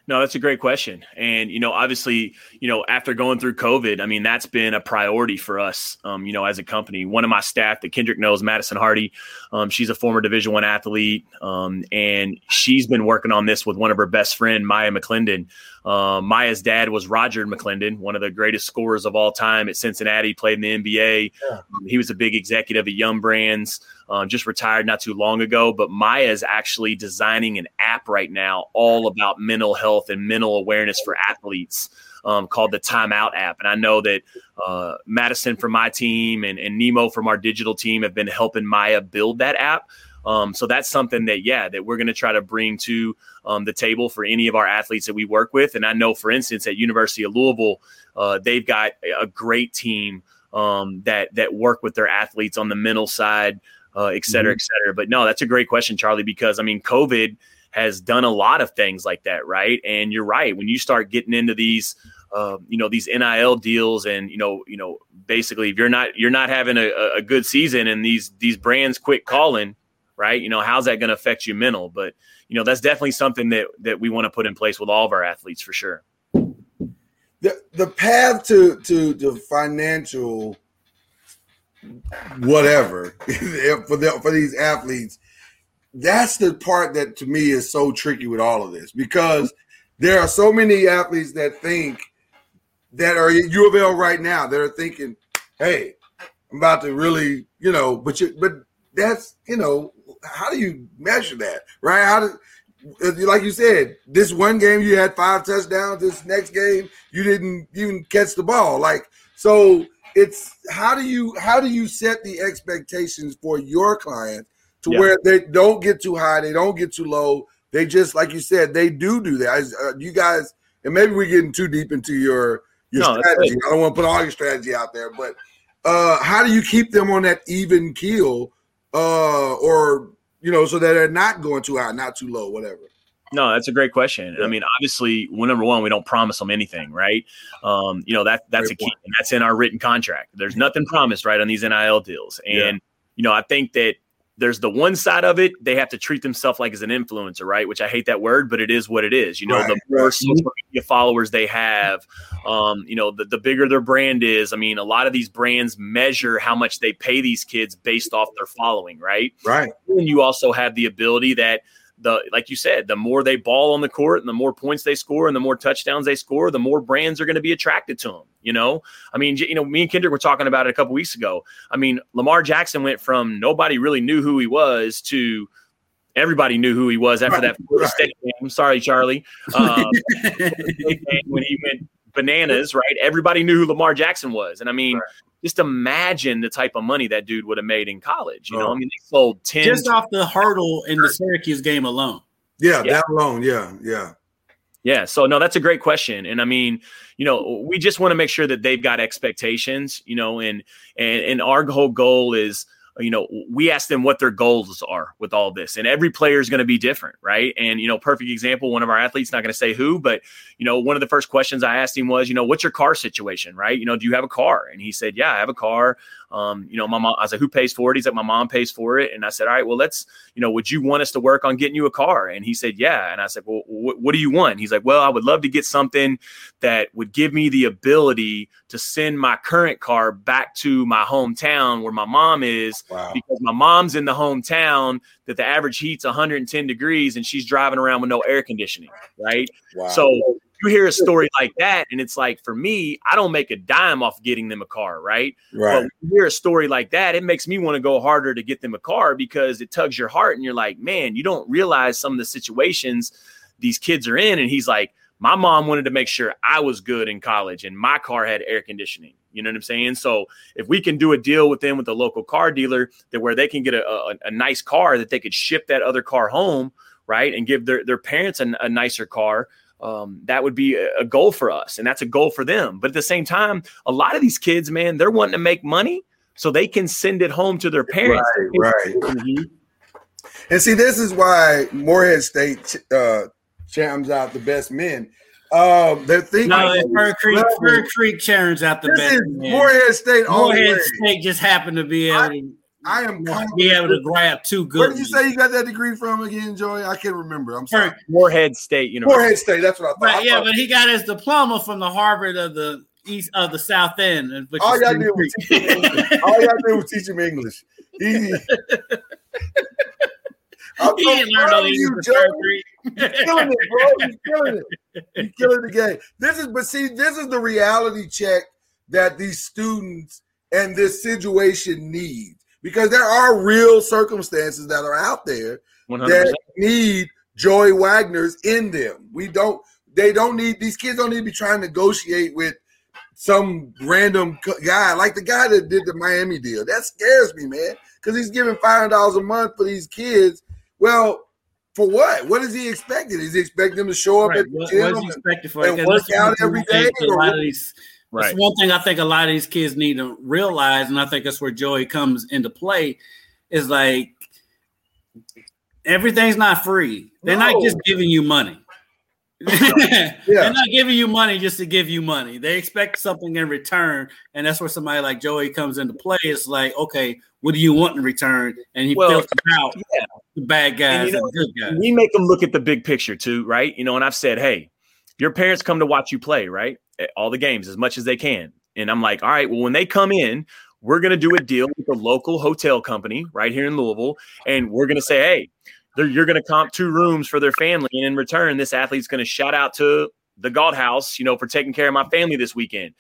No, that's a great question. And, you know, obviously, you know, after going through COVID, I mean, that's been a priority for us, um, you know, as a company. One of my staff that Kendrick knows, Madison Hardy, um, she's a former Division One athlete. Um, and she's been working on this with one of her best friend, Maya McClendon. Um, Maya's dad was Roger McClendon, one of the greatest scorers of all time at Cincinnati, played in the NBA. Yeah. Um, he was a big executive at Yum Brands, uh, just retired not too long ago. But Maya is actually designing an app right now all about mental health and mental awareness for athletes. Um, called the Timeout app. And I know that uh, Madison from my team and, and Nemo from our digital team have been helping Maya build that app. Um, so that's something that, yeah, that we're going to try to bring to um, the table for any of our athletes that we work with. And I know, for instance, at University of Louisville, uh, they've got a great team um, that that work with their athletes on the mental side, uh, et cetera, mm-hmm. et cetera. But no, that's a great question, Charlie, because I mean, COVID has done a lot of things like that, right? And you're right when you start getting into these. Uh, you know these NIL deals, and you know, you know, basically, if you're not you're not having a, a good season, and these these brands quit calling, right? You know, how's that going to affect you mental? But you know, that's definitely something that that we want to put in place with all of our athletes for sure. The the path to to to financial whatever for the, for these athletes, that's the part that to me is so tricky with all of this because there are so many athletes that think that are at U of L right now that are thinking, "Hey, I'm about to really, you know," but you, but that's you know, how do you measure that, right? How do like you said, this one game you had five touchdowns. This next game you didn't even catch the ball. Like so, it's how do you how do you set the expectations for your client to Yeah. where they don't get too high, they don't get too low. They just like you said, they do do that. Uh, you guys, and maybe we're getting too deep into your your No, strategy. I don't want to put all your strategy out there, but uh, how do you keep them on that even keel, uh, or you know, so that they're not going too high, not too low, whatever. No, that's a great question. I mean, obviously, well, number one, we don't promise them anything, right? Um, you know that that's Great a key, point. and that's in our written contract. There's nothing promised, right, on these NIL deals, and Yeah. you know, I think that there's the one side of it they have to treat themselves like as an influencer, right? Which I hate that word, but it is what it is. You know, the more social media followers they have, um, you know, the, the bigger their brand is. I mean, a lot of these brands measure how much they pay these kids based off their following, right? Right. and you also have the ability that the like you said, the more they ball on the court and the more points they score and the more touchdowns they score, the more brands are going to be attracted to them. You know, I mean, you know, me and Kendrick were talking about it a couple weeks ago. I mean, Lamar Jackson went from nobody really knew who he was to everybody knew who he was after that Florida right. State game. Sorry, Charlie. Um, when he went bananas, right? Everybody knew who Lamar Jackson was, and I mean. Just imagine the type of money that dude would have made in college. You know, Oh. I mean, they sold 10, Just off the hurdle in the Syracuse game alone. Yeah, Yeah. that alone. Yeah, yeah. Yeah. So no, that's a great question. And I mean, you know, we just want to make sure that they've got expectations, you know, and and and our whole goal is, you know, we ask them what their goals are with all this. And every player is going to be different, right? And you know, perfect example, one of our athletes, not going to say who, but you know, one of the first questions I asked him was, you know, what's your car situation, right? You know, do you have a car? And he said, Yeah, I have a car. Um, you know, my mom, I was like, who pays for it? He's like, my mom pays for it. And I said, all right, well, let's, you know, would you want us to work on getting you a car? And he said, yeah. And I said, well, wh- what do you want? He's like, well, I would love to get something that would give me the ability to send my current car back to my hometown where my mom is Wow. because my mom's in the hometown that the average heat's 110 degrees and she's driving around with no air conditioning, right? Wow. So you hear a story like that, and it's like for me, I don't make a dime off getting them a car, right? But right. when you hear a story like that, it makes me want to go harder to get them a car because it tugs your heart, and you're like, man, you don't realize some of the situations these kids are in. And he's like, my mom wanted to make sure I was good in college, and my car had air conditioning. You know what I'm saying? So if we can do a deal with them with a local car dealer that where they can get a, a, a nice car that they could ship that other car home, right, and give their their parents a, a nicer car um, that would be a, a goal for us and that's a goal for them but at the same time a lot of these kids man they're wanting to make money so they can send it home to their parents Right, right. Mhm. And see, this is why Morehead State uh, chams out the best men. Um, they're thinking. No, it's Fern Creek. level. Fern Creek churns out the This best. is man. Morehead State all the Morehead. State just happened to be able to I am. be able to grab two good. Where did you say you got that degree from again, Joey? I can't remember. I'm sorry. Morehead state university Morehead State. That's what I thought. Right, I yeah, thought- but he got his diploma from the Harvard of the East of the South End. which all y'all did was teach him, all y'all did was teach him English. He, I'm He so didn't learn no of you, English. Joey. at Fern Creek. You're killing it, bro. You're killing it. You're killing the game. This is, but see, this is the reality check that these students and this situation need because there are real circumstances that are out there 100%. that need Joey Wagner's in them. We don't. They don't need these kids. Don't need to be trying to negotiate with some random guy like the guy that did the Miami deal. That scares me, man, because he's giving five hundred dollars a month for these kids. Well, for what? What is he expecting? Is he expecting them to show up Right, at the gym? what is he expected for? and work out every day, A lot of these. Right That's one thing I think a lot of these kids need to realize, and I think that's where Joey comes into play. Is like everything's not free. They're not just giving you money. They're not giving you money just to give you money. They expect something in return, and that's where somebody like Joey comes into play. It's like, okay, what do you want in return? And he Well, filters out yeah. the bad guys And you and, know, the good guys. we make them look at the big picture too, right? You know, and I've said, hey, your parents come to watch you play, right? At All the games as much as they can. And I'm like, all right, well, when they come in, we're going to do a deal with the local hotel company right here in Louisville. And we're going to say, hey, they're, you're going to comp two rooms for their family. And in return, this athlete's going to shout out to the Galt House, you know, for taking care of my family this weekend.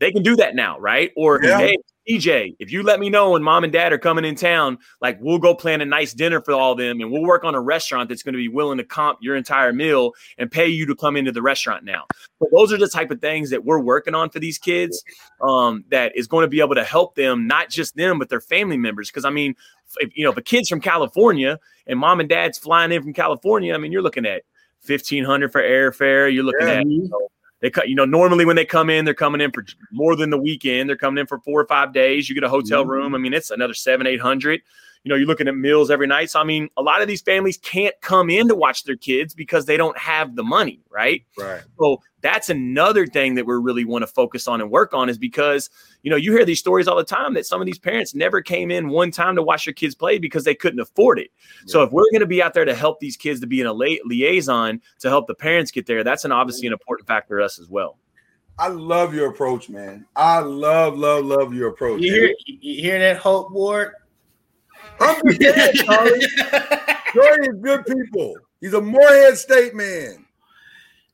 They can do that now, right? Or, Yeah. hey, DJ, if you let me know when mom and dad are coming in town, like we'll go plan a nice dinner for all of them and we'll work on a restaurant that's going to be willing to comp your entire meal and pay you to come into the restaurant now. But those are the type of things that we're working on for these kids um, that is going to be able to help them, not just them, but their family members. Because I mean, if, you know, if a kid's from California and mom and dad's flying in from California, I mean, you're looking at fifteen hundred for airfare. You're looking Yeah. at you know, they cut, you know, normally when they come in, they're coming in for more than the weekend. They're coming in for four or five days. You get a hotel mm. room. I mean, it's another seven, eight hundred. You know, you're looking at meals every night. So I mean, a lot of these families can't come in to watch their kids because they don't have the money, right? Right. So that's another thing that we really want to focus on and work on is because, you know, you hear these stories all the time that some of these parents never came in one time to watch their kids play because they couldn't afford it. So if we're going to be out there to help these kids to be in a la- liaison to help the parents get there, that's an obviously an important factor to us as well. I love your approach, man. I love, love, love your approach. You hear, you hear that, Hope Ward? I'm just saying, Charlie. Jordan is good people. He's a Morehead State man.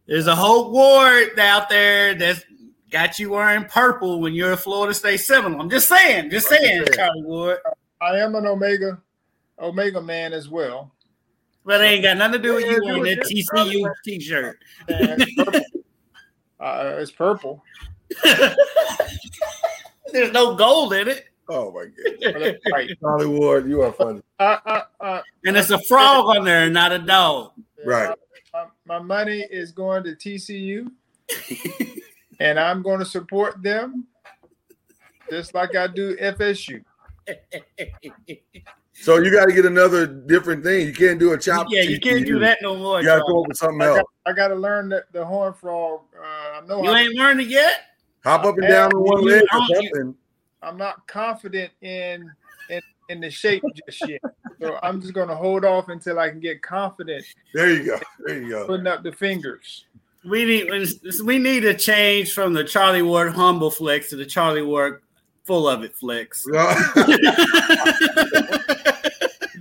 There's a whole Ward out there that's got you wearing purple when you're a Florida State Seminole. I'm just saying, just saying, Charlie Ward. I am an Omega Omega man as well. But it ain't got nothing to do with Yeah, you do wearing it, that just TCU t-shirt. It's purple. uh, it's purple. There's no gold in it. Oh my god. but it's white. Charlie Ward, you are funny. Uh, uh, uh, And it's a frog on there, not a dog. Right. My, my money is going to TCU, and I'm going to support them just like I do FSU. So you got to get another different thing. You can't do a chop. yeah, you can't do that no more. You got to come Charlie. up with something I else. got, I got to learn the, the horn frog. Uh, I know You I, ain't learned it yet? Hop up and down on one leg or you- something. I'm not confident in in in the shape just yet. So I'm just going to hold off until I can get confident There you go. There you go. putting up the fingers. We need we need a change from the Charlie Ward humble flex to the Charlie Ward full of it flex.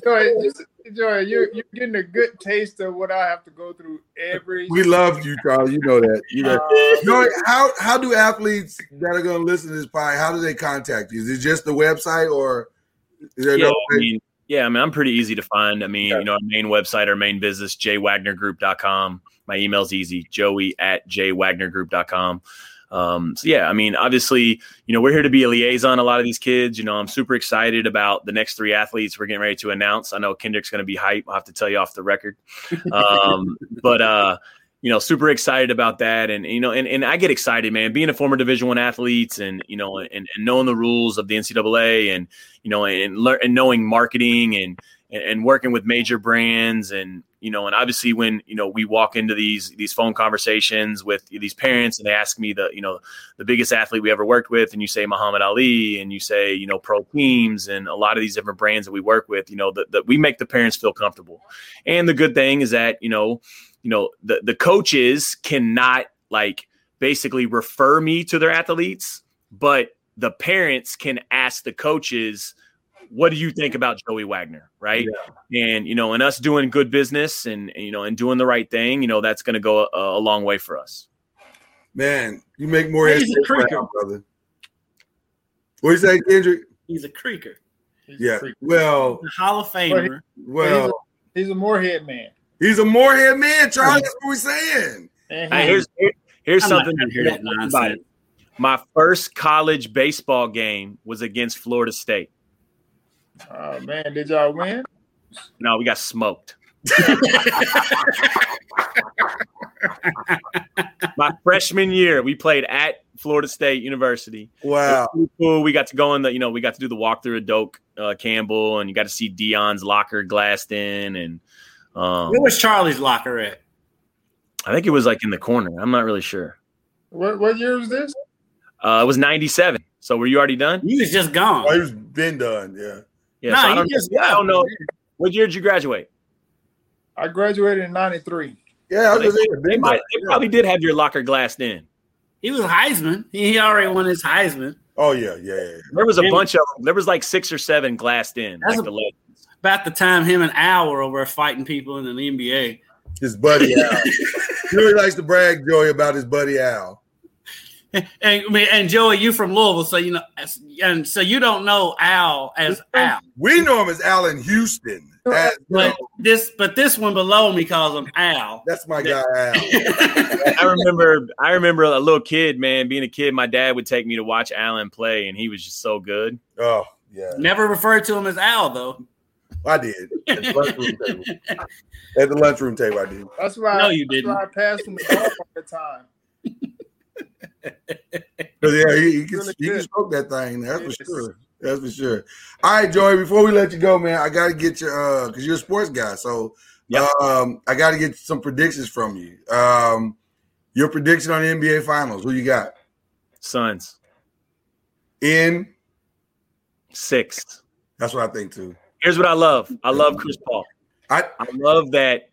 Joy, just, Joy, you're you're getting a good taste of what I have to go through every. we love you, Charlie. You know that. You know. Uh, Joey, how how do athletes that are going to listen to this pod? How do they contact you? Is it just the website, or is there Yeah, no I mean, yeah, I mean, I'm pretty easy to find. I mean, you know, our main website, our main business, jwagnergroup.com. My email's easy, joey at jwagnergroup.com. Um, so yeah, I mean, obviously, you know, we're here to be a liaison. A lot of these kids, you know, I'm super excited about the next three athletes we're getting ready to announce. I know Kendrick's going to be hype. I'll have to tell you off the record. Um, but, uh, you know, super excited about that. And, you know, and, and I get excited, man, being a former division one athletes and, you know, and, and knowing the rules of the NCAA and, you know, and learn and knowing marketing and, and, and working with major brands and, you know, and obviously when, you know, we walk into these, these phone conversations with these parents and they ask me the, you know, the biggest athlete we ever worked with and you say Muhammad Ali and you say, you know, pro teams and a lot of these different brands that we work with, you know, that, that we make the parents feel comfortable. And the good thing is that, you know, you know, the, the coaches cannot like basically refer me to their athletes, but the parents can ask the coaches, what do you think about Joey Wagner? Right. And, you know, and us doing good business and, and, you know, and doing the right thing, you know, that's going to go a, a long way for us. man? You make more He's a creeper. proud, brother. What you say, Kendrick? He's a creaker. he's a Yeah. freak. Well, A Hall of Famer. well, He's a Morehead man. he's a Morehead man, Charlie. That's what we're saying. Hey, here's here- here's I'm something to hear that about nonsense. it. My first college baseball game was against Florida State. Oh man, did y'all win? No, we got smoked. My freshman year, we played at Florida State University. Wow. pretty cool. We got to go in the, you know, we got to do the walk through Doak uh, Campbell, and you got to see Deion's locker glassed in, and um, Where was Charlie's locker at? I think it was like in the corner. I'm not really sure. What what year was this? Uh, it was '97. So were you already done? He was just gone. Oh, he was been done. Yeah. Yeah. No, so I you don't, just I don't know. What year did you graduate? I graduated in '93. Yeah, I was They, gonna they might, they probably did have your locker glassed in. He was Heisman. He he already won his Heisman. Oh yeah, yeah, yeah. There was a Yeah. bunch of them. There was like six or seven glassed in. That's Like a- the legends. About the time him and Al were over fighting people in the NBA. His buddy Al. Joey likes to brag, Joey, about his buddy Al. And and Joey, you from Louisville, so you know, and so you don't know Al as Al. We know him as Allan Houston. As, But know, this, but this one below me calls him Al. that's my guy Al. I remember I remember a little kid, man, being a kid, my dad would take me to watch Allan play, and he was just so good. Oh yeah, Never referred to him as Al though. I did. At the lunchroom table. At the lunchroom table, I did. That's why. No, you that's didn't. why I passed him the ball all the time. But yeah, he, he can Really he can good. that thing. That's Yes. for sure. That's for sure. All right, Joey. Before we let you go, man, I got to get your uh, because you're a sports guy. So, Yep. um, I got to get some predictions from you. Um, your prediction on the NBA Finals. Who you got Suns in? sixth. That's what I think too. Here's what I love. I love Chris Paul. I I love that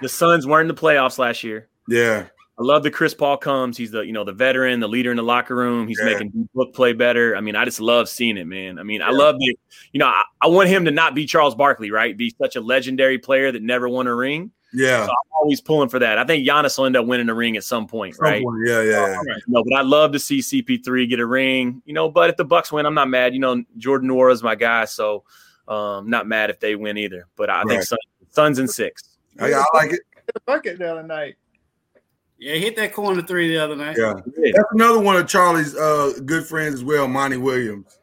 the Suns weren't in the playoffs last year. yeah. I love that Chris Paul comes. He's the you know the veteran, the leader in the locker room. He's Yeah. making book play better. I mean, I just love seeing it, man. I mean, I love the you know I, I want him to not be Charles Barkley, right? Be such a legendary player that never won a ring. Yeah. So I'm always pulling for that. I think Giannis will end up winning a ring at some point, right? Someone- Yeah, yeah, yeah. No, but I love to see CP3 get a ring. You know, but if the Bucks win, I'm not mad. You know, Jordan Nwora is my guy, so um, not mad if they win either. But I think Right. Suns, Suns and six. I, I like it. The bucket the other night. Yeah, hit that corner three the other night. Yeah. That's another one of Charlie's uh, good friends as well, Monty Williams.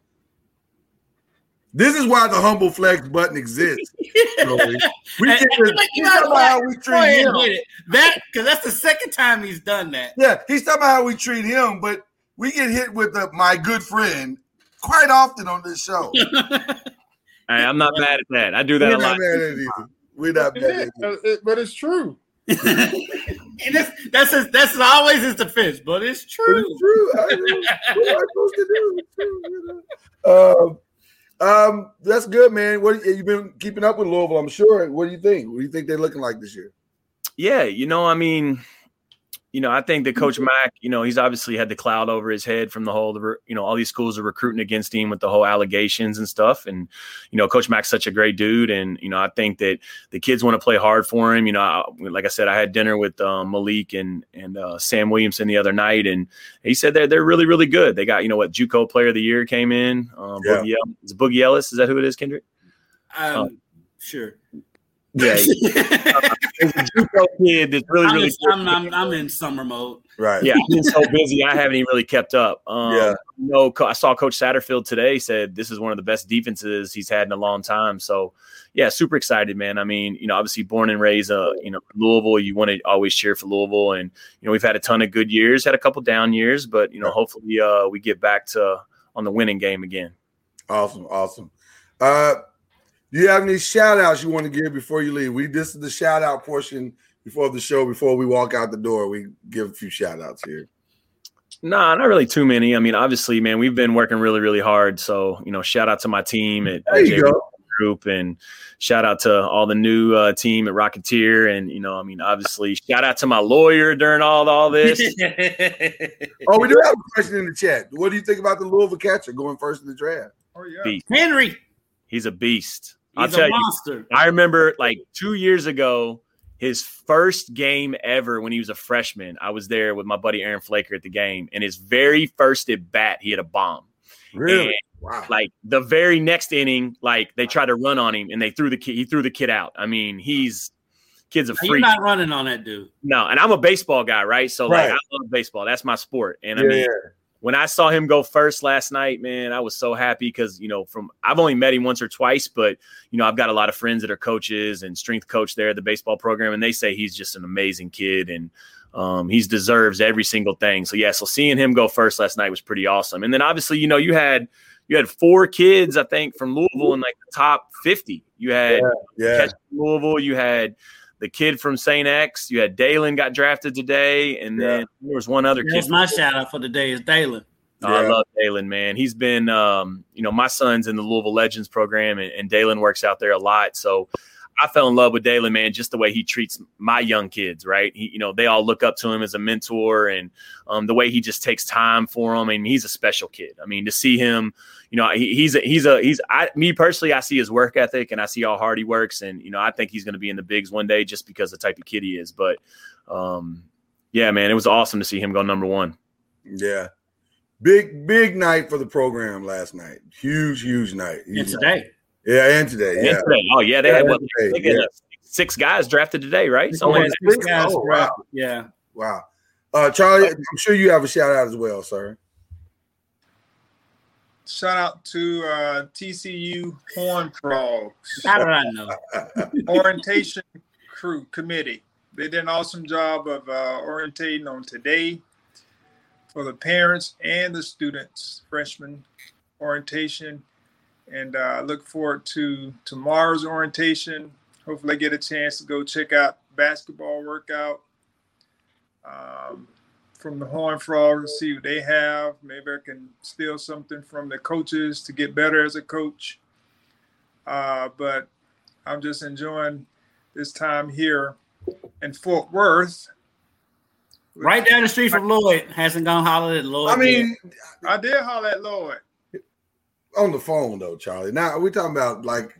This is why the humble flex button exists. Joey. we And- get and- to, but you know talking about how we treat him. it. That because that's the second time he's done that. Yeah, he's talking about how we treat him, but we get hit with the, my good friend quite often on this show. Hey, I'm not mad at that. I do that We're a not lot. mad at it either. We're not It mad at it. uh, it- but it's true. and that's that's his, that's always his defense, but it's But true. it's true. I mean, what am I supposed to do? It's true, you know? Um, um, that's good, man. What you've been keeping up with Louisville? I'm sure. What do you think? What do you think they're looking like this year? Yeah, you know, I mean, you know, I think that Coach Mack, you know, he's obviously had the cloud over his head from the whole, the you know, all these schools are recruiting against him with the whole allegations and stuff. And you know, Coach Mack's such a great dude, and you know, I think that the kids want to play hard for him. You know, I, like I said, I had dinner with um, Malik and and uh, Sam Williamson the other night, and he said they're they're really really good. They got you know what JUCO Player of the Year came in. Um, Yeah. Boogie, is Boogie Ellis? Is that who it is, Kendrick? Um, sure. Yeah, he's a JUCO kid that's really I'm, really. in, good. I'm, I'm, I'm in summer mode. Right. yeah, I've been so busy, I haven't even really kept up. Um, Yeah. No, I saw Coach Satterfield today said this is one of the best defenses he's had in a long time. So, yeah, super excited, man. I mean, you know, obviously born and raised, uh, you know, Louisville. You want to always cheer for Louisville, and you know, we've had a ton of good years, had a couple down years, but you know, Yeah. hopefully, uh, we get back to on the winning game again. Awesome, awesome. Uh, do you have any shout outs you want to give before you leave? We this is the shout out portion before the show. Before we walk out the door, we give a few shout outs here. Nah, not really too many. I mean, obviously, man, we've been working really, really hard. So, you know, shout out to my team at There you J go. Group and shout out to all the new uh, team at Rocketeer. And, you know, I mean, obviously, shout out to my lawyer during all, all this. Oh, we do have a question in the chat. What do you think about the Louisville catcher going first in the draft? Oh yeah. Beast. Henry, He's a beast. I'll tell a you. I remember like two years ago, his first game ever when he was a freshman. I was there with my buddy Aaron Flaker at the game, and his very first at bat, he had a bomb. Really? And Wow. like the very next inning, like they tried to run on him and they threw the kid. He threw the kid out. I mean, he's kid's a Now, You're freak. not running on that dude. no, and I'm a baseball guy, right? So Right. like I love baseball. That's my sport. And I mean, when I saw him go first last night, man, I was so happy because you know, from I've only met him once or twice, but you know, I've got a lot of friends that are coaches and strength coach there at the baseball program, and they say he's just an amazing kid and um, he deserves every single thing. So yeah, so seeing him go first last night was pretty awesome. And then obviously, you know, you had you had four kids, I think, from Louisville in like the top 50. You had Yeah. Catch Louisville, you had the kid from St. X, you had Dalen got drafted today, and then there was one other That's kid. my shout out for the day is Dalen. Oh, I love Dalen, man. He's been, um, you know, my son's in the Louisville Legends program, and, and Dalen works out there a lot. So I fell in love with Dalen, man, just the way he treats my young kids, right? He, you know, they all look up to him as a mentor, and um, the way he just takes time for them. I mean, he's a special kid. I mean, to see him, you know, he, he's a, he's a he's I me personally, I see his work ethic and I see how hard he works, and you know, I think he's going to be in the bigs one day just because the type of kid he is. But um, yeah, man, it was awesome to see him go number one. Yeah. Big, big night for the program last night. Huge, huge night. And Huge night. today. Yeah, and today. Yeah. Yeah. today. Oh yeah, they Yeah, had what today, they yeah. six guys drafted today, right? Oh, Something yeah, like that. six guys Oh, draft- wow. Yeah. Wow. Uh, Charlie, I'm sure you have a shout out as well, sir. Shout out to uh, TCU Horned Frogs How did I know? orientation crew committee. They did an awesome job of uh, orientating on today for the parents and the students, freshman orientation, and uh, look forward to tomorrow's orientation. Hopefully, I get a chance to go check out basketball workout um, from the Horned Frogs, see what they have. Maybe I can steal something from the coaches to get better as a coach. Uh, but I'm just enjoying this time here in Fort Worth. Right down the street from Lloyd. Hasn't gone holler at Lloyd. I mean, I did holler at Lloyd. on the phone though, Charlie. Now we're talking about like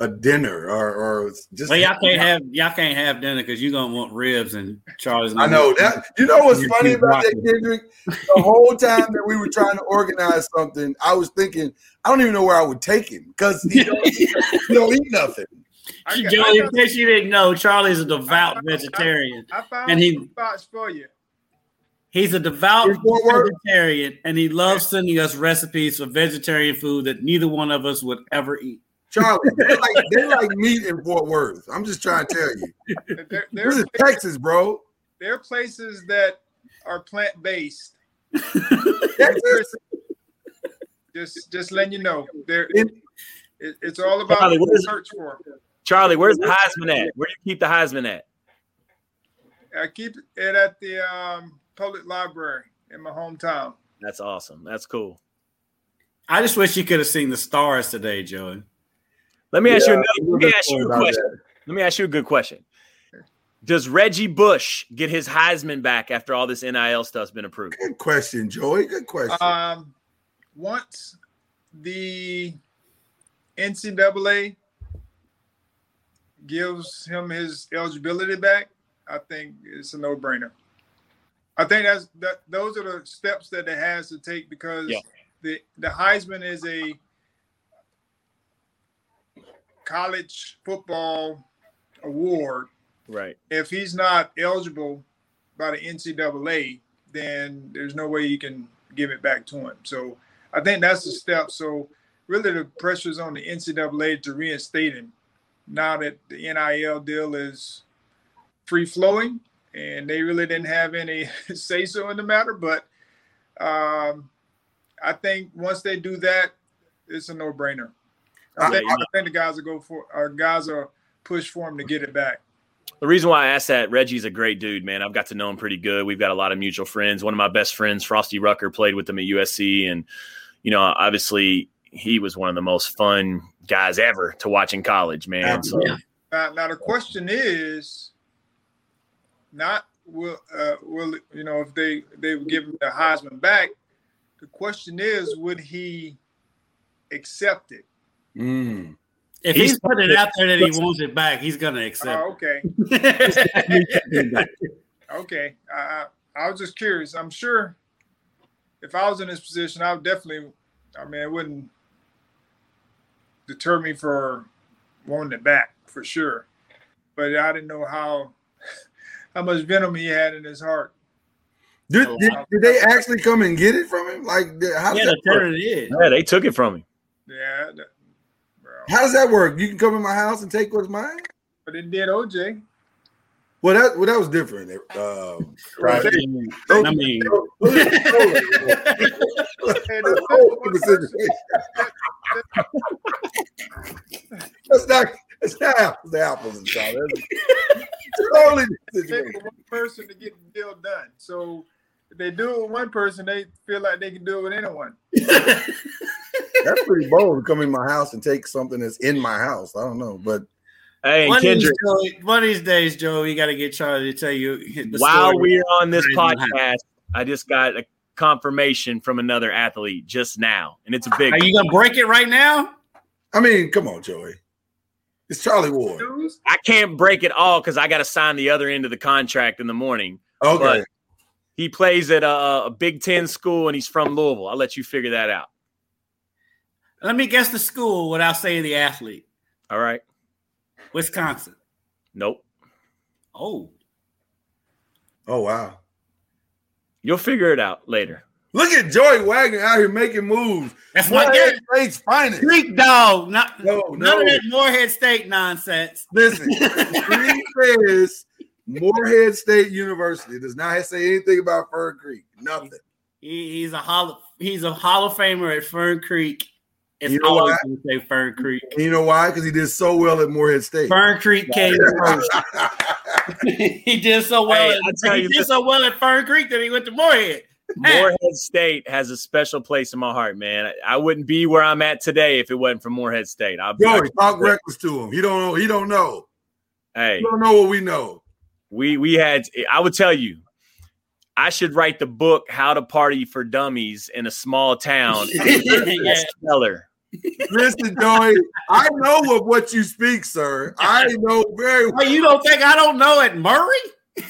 a dinner or or just. well, y'all can't have y'all can't have dinner because you're gonna want ribs and Charlie's. I know that. You know what's funny keep about that, rocking. Kendrick? The whole time that we were trying to organize something, I was thinking, I don't even know where I would take him because he don't, he don't eat nothing. I got- Joey, I in case you didn't know, Charlie's a devout I- I- vegetarian. I found And he- some spots for you. He's a devout In Fort vegetarian, and he loves sending us recipes for vegetarian food that neither one of us would ever eat. Charlie, they like they like meat in Fort Worth. I'm just trying to tell you. There, This there, is Texas, bro. there are places that are plant based. Texas. Just just letting you know. There In- it, it's all about Charlie, what is- search for. Charlie, where's the Heisman at? Where do you keep the Heisman at? I keep it at the um, public library in my hometown. That's awesome. That's cool. I just wish you could have seen the stars today, Joey. Let me ask Yeah, you another. Let me ask you a question. that. Let me ask you a good question. Does Reggie Bush get his Heisman back after all this NIL stuff's been approved? Good question, Joey. Good question. Um, once the NCAA gives him his eligibility back, I think it's a no-brainer. I think that's that. Those are the steps that it has to take because Yeah. the the Heisman is a college football award. Right. If he's not eligible by the NCAA, then there's no way you can give it back to him. So I think that's the step. So really, the pressure is on the NCAA to reinstate him. Now that the NIL deal is free flowing, and they really didn't have any say so in the matter, but um, I think once they do that, it's a no brainer. I think, I think the guys will go for, our guys are push for him to get it back. The reason why I asked that, Reggie's a great dude, man. I've got to know him pretty good. We've got a lot of mutual friends. One of my best friends, Frostee Rucker, played with him at USC, and you know, obviously, he was one of the most fun guys ever to watch in college, man. So, Now, now the question is, not will uh, will you know if they they would give him the Heisman back? The question is, would he accept it? Mm. If He's- he's putting it out there that he wants it back, he's gonna accept Oh, okay, okay. I, I I was just curious. I'm sure if I was in this position, I would definitely. I mean, it wouldn't deter me for wanting it back for sure. But I didn't know how how much venom he had in his heart. Did, did, did they actually come and get it from him? Like, how does, yeah, that the work? turner did. yeah, they took it from him. Yeah, that, bro. How does that work? You can come in my house and take what's mine? But it did OJ. Well, that well, that was different. Um, Right. I mean, those Hey, That's that's, a whole that's different one situation. That's not. It's not apples to apples, Charlie. That's a totally different person, situation. for one person to get the deal done. So if they do it with one person, they feel like they can do it with anyone. That's pretty bold to come in my house and take something that's in my house. I don't know, but Hey, and one, of these, Kendrick, Joey, one of these days, Joe, you got to get Charlie to tell you the while story. we're on this podcast, I just got a confirmation from another athlete just now, and it's a big. Are you gonna break it right now? I mean, come on, Joey. It's Charlie Ward. I can't break it all because I got to sign the other end of the contract in the morning. Okay. But he plays at a, a Big Ten school and he's from Louisville. I'll let you figure that out. Let me guess the school without saying the athlete. All right. Wisconsin. Nope. Oh, oh wow. You'll figure it out later. Look at Joey Wagner out here making moves. that's my Morehead guess. State's finest. Greek dog. Not, No, none no. of that Morehead State nonsense. Listen, Creek says Morehead State University It does not say anything about Fern Creek. Nothing. He, he's a hall. He's a Hall of Famer at Fern Creek. It's You know always what? going to say Fern Creek. And you know why? Because he did so well at Morehead State. Fern Creek came first. he did so well. Hey, at, I tell he did this- so well at Fern Creek that he went to Morehead. Morehead State has a special place in my heart, man. I, I wouldn't be where I'm at today if it wasn't for Morehead State. I'll, Joey, talk reckless to him. He don't know. He don't know. hey, He don't know what we know. we we had. I would tell you, I should write the book "How to Party for Dummies in a Small Town." Yeah. Stellar. Listen, Joey, I know of what you speak, sir. I know very well. Well, you don't think I don't know it, Murray?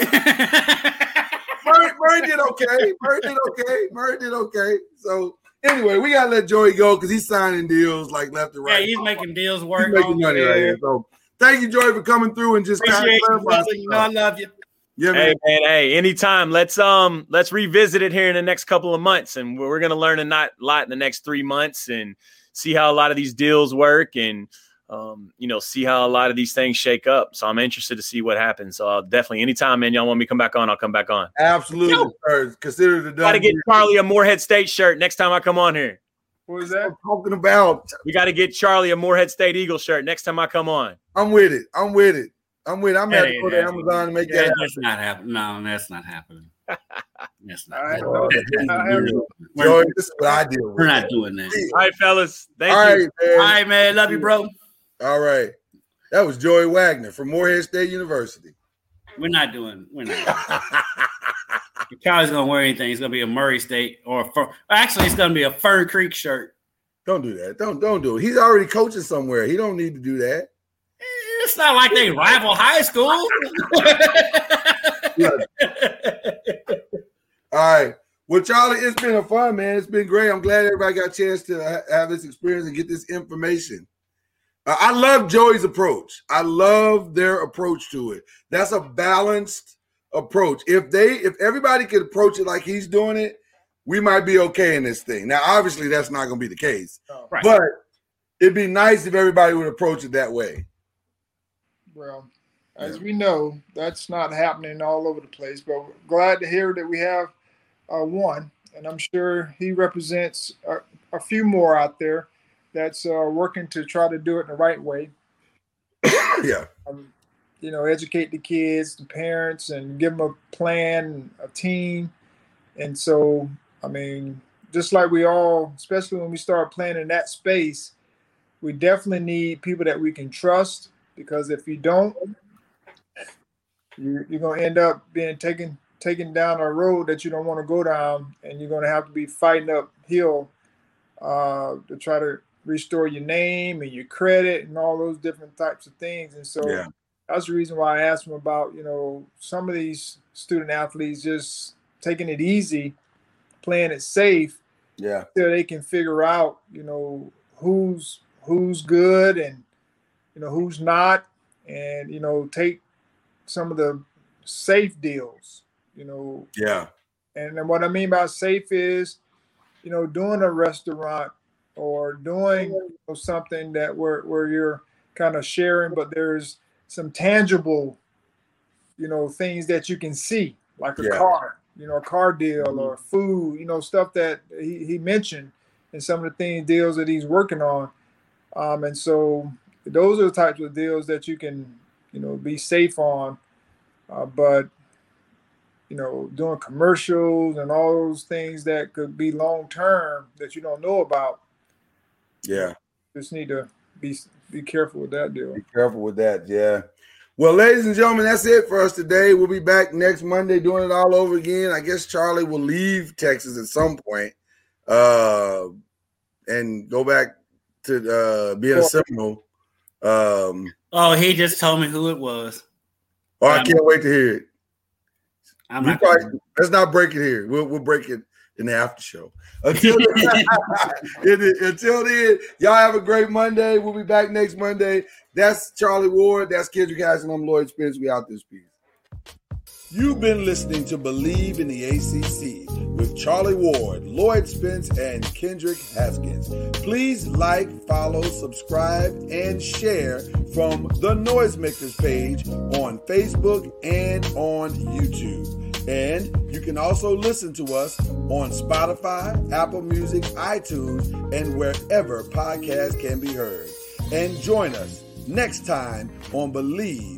Murray, Murray did okay. Murray did okay. Murray did okay. So anyway, we gotta let Joey go because he's signing deals like left and yeah, right. he's making deals He's work. making money right here. So thank you, Joey, for coming through and just kind Appreciate you, of brother. clarifying You know I love you. Yeah, Hey man. man, hey, anytime. Let's um let's revisit it here in the next couple of months, and we're, we're gonna learn a not lot in the next three months, and see how a lot of these deals work, and um you know see how a lot of these things shake up. So I'm interested to see what happens. So I'll definitely anytime, man, y'all want me to come back on, I'll come back on. Absolutely, sir. Consider the Got to get. Charlie a Morehead State shirt next time I come on here. What was I'm that? talking about. We got to get Charlie a Morehead State Eagle shirt next time I come on. I'm with it. I'm with it. I'm with it. I'm gonna have to Hey, go to Amazon and make Yeah, that. that's not happening. No, that's not happening. That's not. All right, happening. well, I have- We're, this is what I deal with. we're not doing that. All right, fellas. Thank All you. right, man. All right, man. Love you, bro. All right. That was Joey Wagner from Morehead State University. We're not doing. We're not. If Charlie's gonna wear anything, it's gonna be a Murray State or a Fir- actually, it's gonna be a Fern Creek shirt. don't do that. Don't don't do it. He's already coaching somewhere. He don't need to do that. Eh, it's not like they rival high school. All right. Well, Charlie, it's been a fun, man. It's been great. I'm glad everybody got a chance to have this experience and get this information. Uh, I love Joey's approach. I love their approach to it. That's a balanced approach. If they, if everybody could approach it like he's doing it, we might be okay in this thing. Now, obviously, that's not going to be the case, Right. but it'd be nice if everybody would approach it that way. Well, as we know, that's not happening all over the place. But we're glad to hear that we have uh, one, and I'm sure he represents a, a few more out there that's uh, working to try to do it the right way. yeah. Um, you know, educate the kids, the parents, and give them a plan, a team. And so, I mean, just like we all, especially when we start playing in that space, we definitely need people that we can trust because if you don't, you're, you're going to end up being taken taken down a road that you don't want to go down, and you're going to have to be fighting uphill uh, to try to restore your name and your credit and all those different types of things. And so Yeah. that's the reason why I asked him about, you know, some of these student athletes just taking it easy, playing it safe, Yeah. so they can figure out, you know, who's who's good and you know who's not, and you know take some of the safe deals, you know, Yeah. and then what I mean by safe is, you know, doing a restaurant or doing you know, something that where where you're kind of sharing, but there's some tangible, you know, things that you can see, like a Yeah. car. you know, a car deal or food, you know, stuff that he, he mentioned and some of the things deals that he's working on. Um, and so those are the types of deals that you can, you know, be safe on. Uh, but you know, doing commercials and all those things that could be long term that you don't know about. Yeah. Just need to be be careful with that deal. Be careful with that. Yeah. Well, ladies and gentlemen, that's it for us today. We'll be back next Monday doing it all over again. I guess Charlie will leave Texas at some point, uh, and go back to uh, being a Seminole. Um, oh, he just told me who it was. Oh, I can't wait to hear it. I'm We not probably- let's not break it here. We'll we'll break it in the after show. Until then, until then, y'all have a great Monday. We'll be back next Monday. That's Charlie Ward. That's Kendrick Harrison. I'm Lloyd Spence. We out this piece. You've been listening to Bleav in the ACC with Charlie Ward, Lloyd Spence, and Kendrick Haskins. Please like, follow, subscribe, and share from the Noisemakers page on Facebook and on YouTube. And you can also listen to us on Spotify, Apple Music, iTunes, and wherever podcasts can be heard. And join us next time on Bleav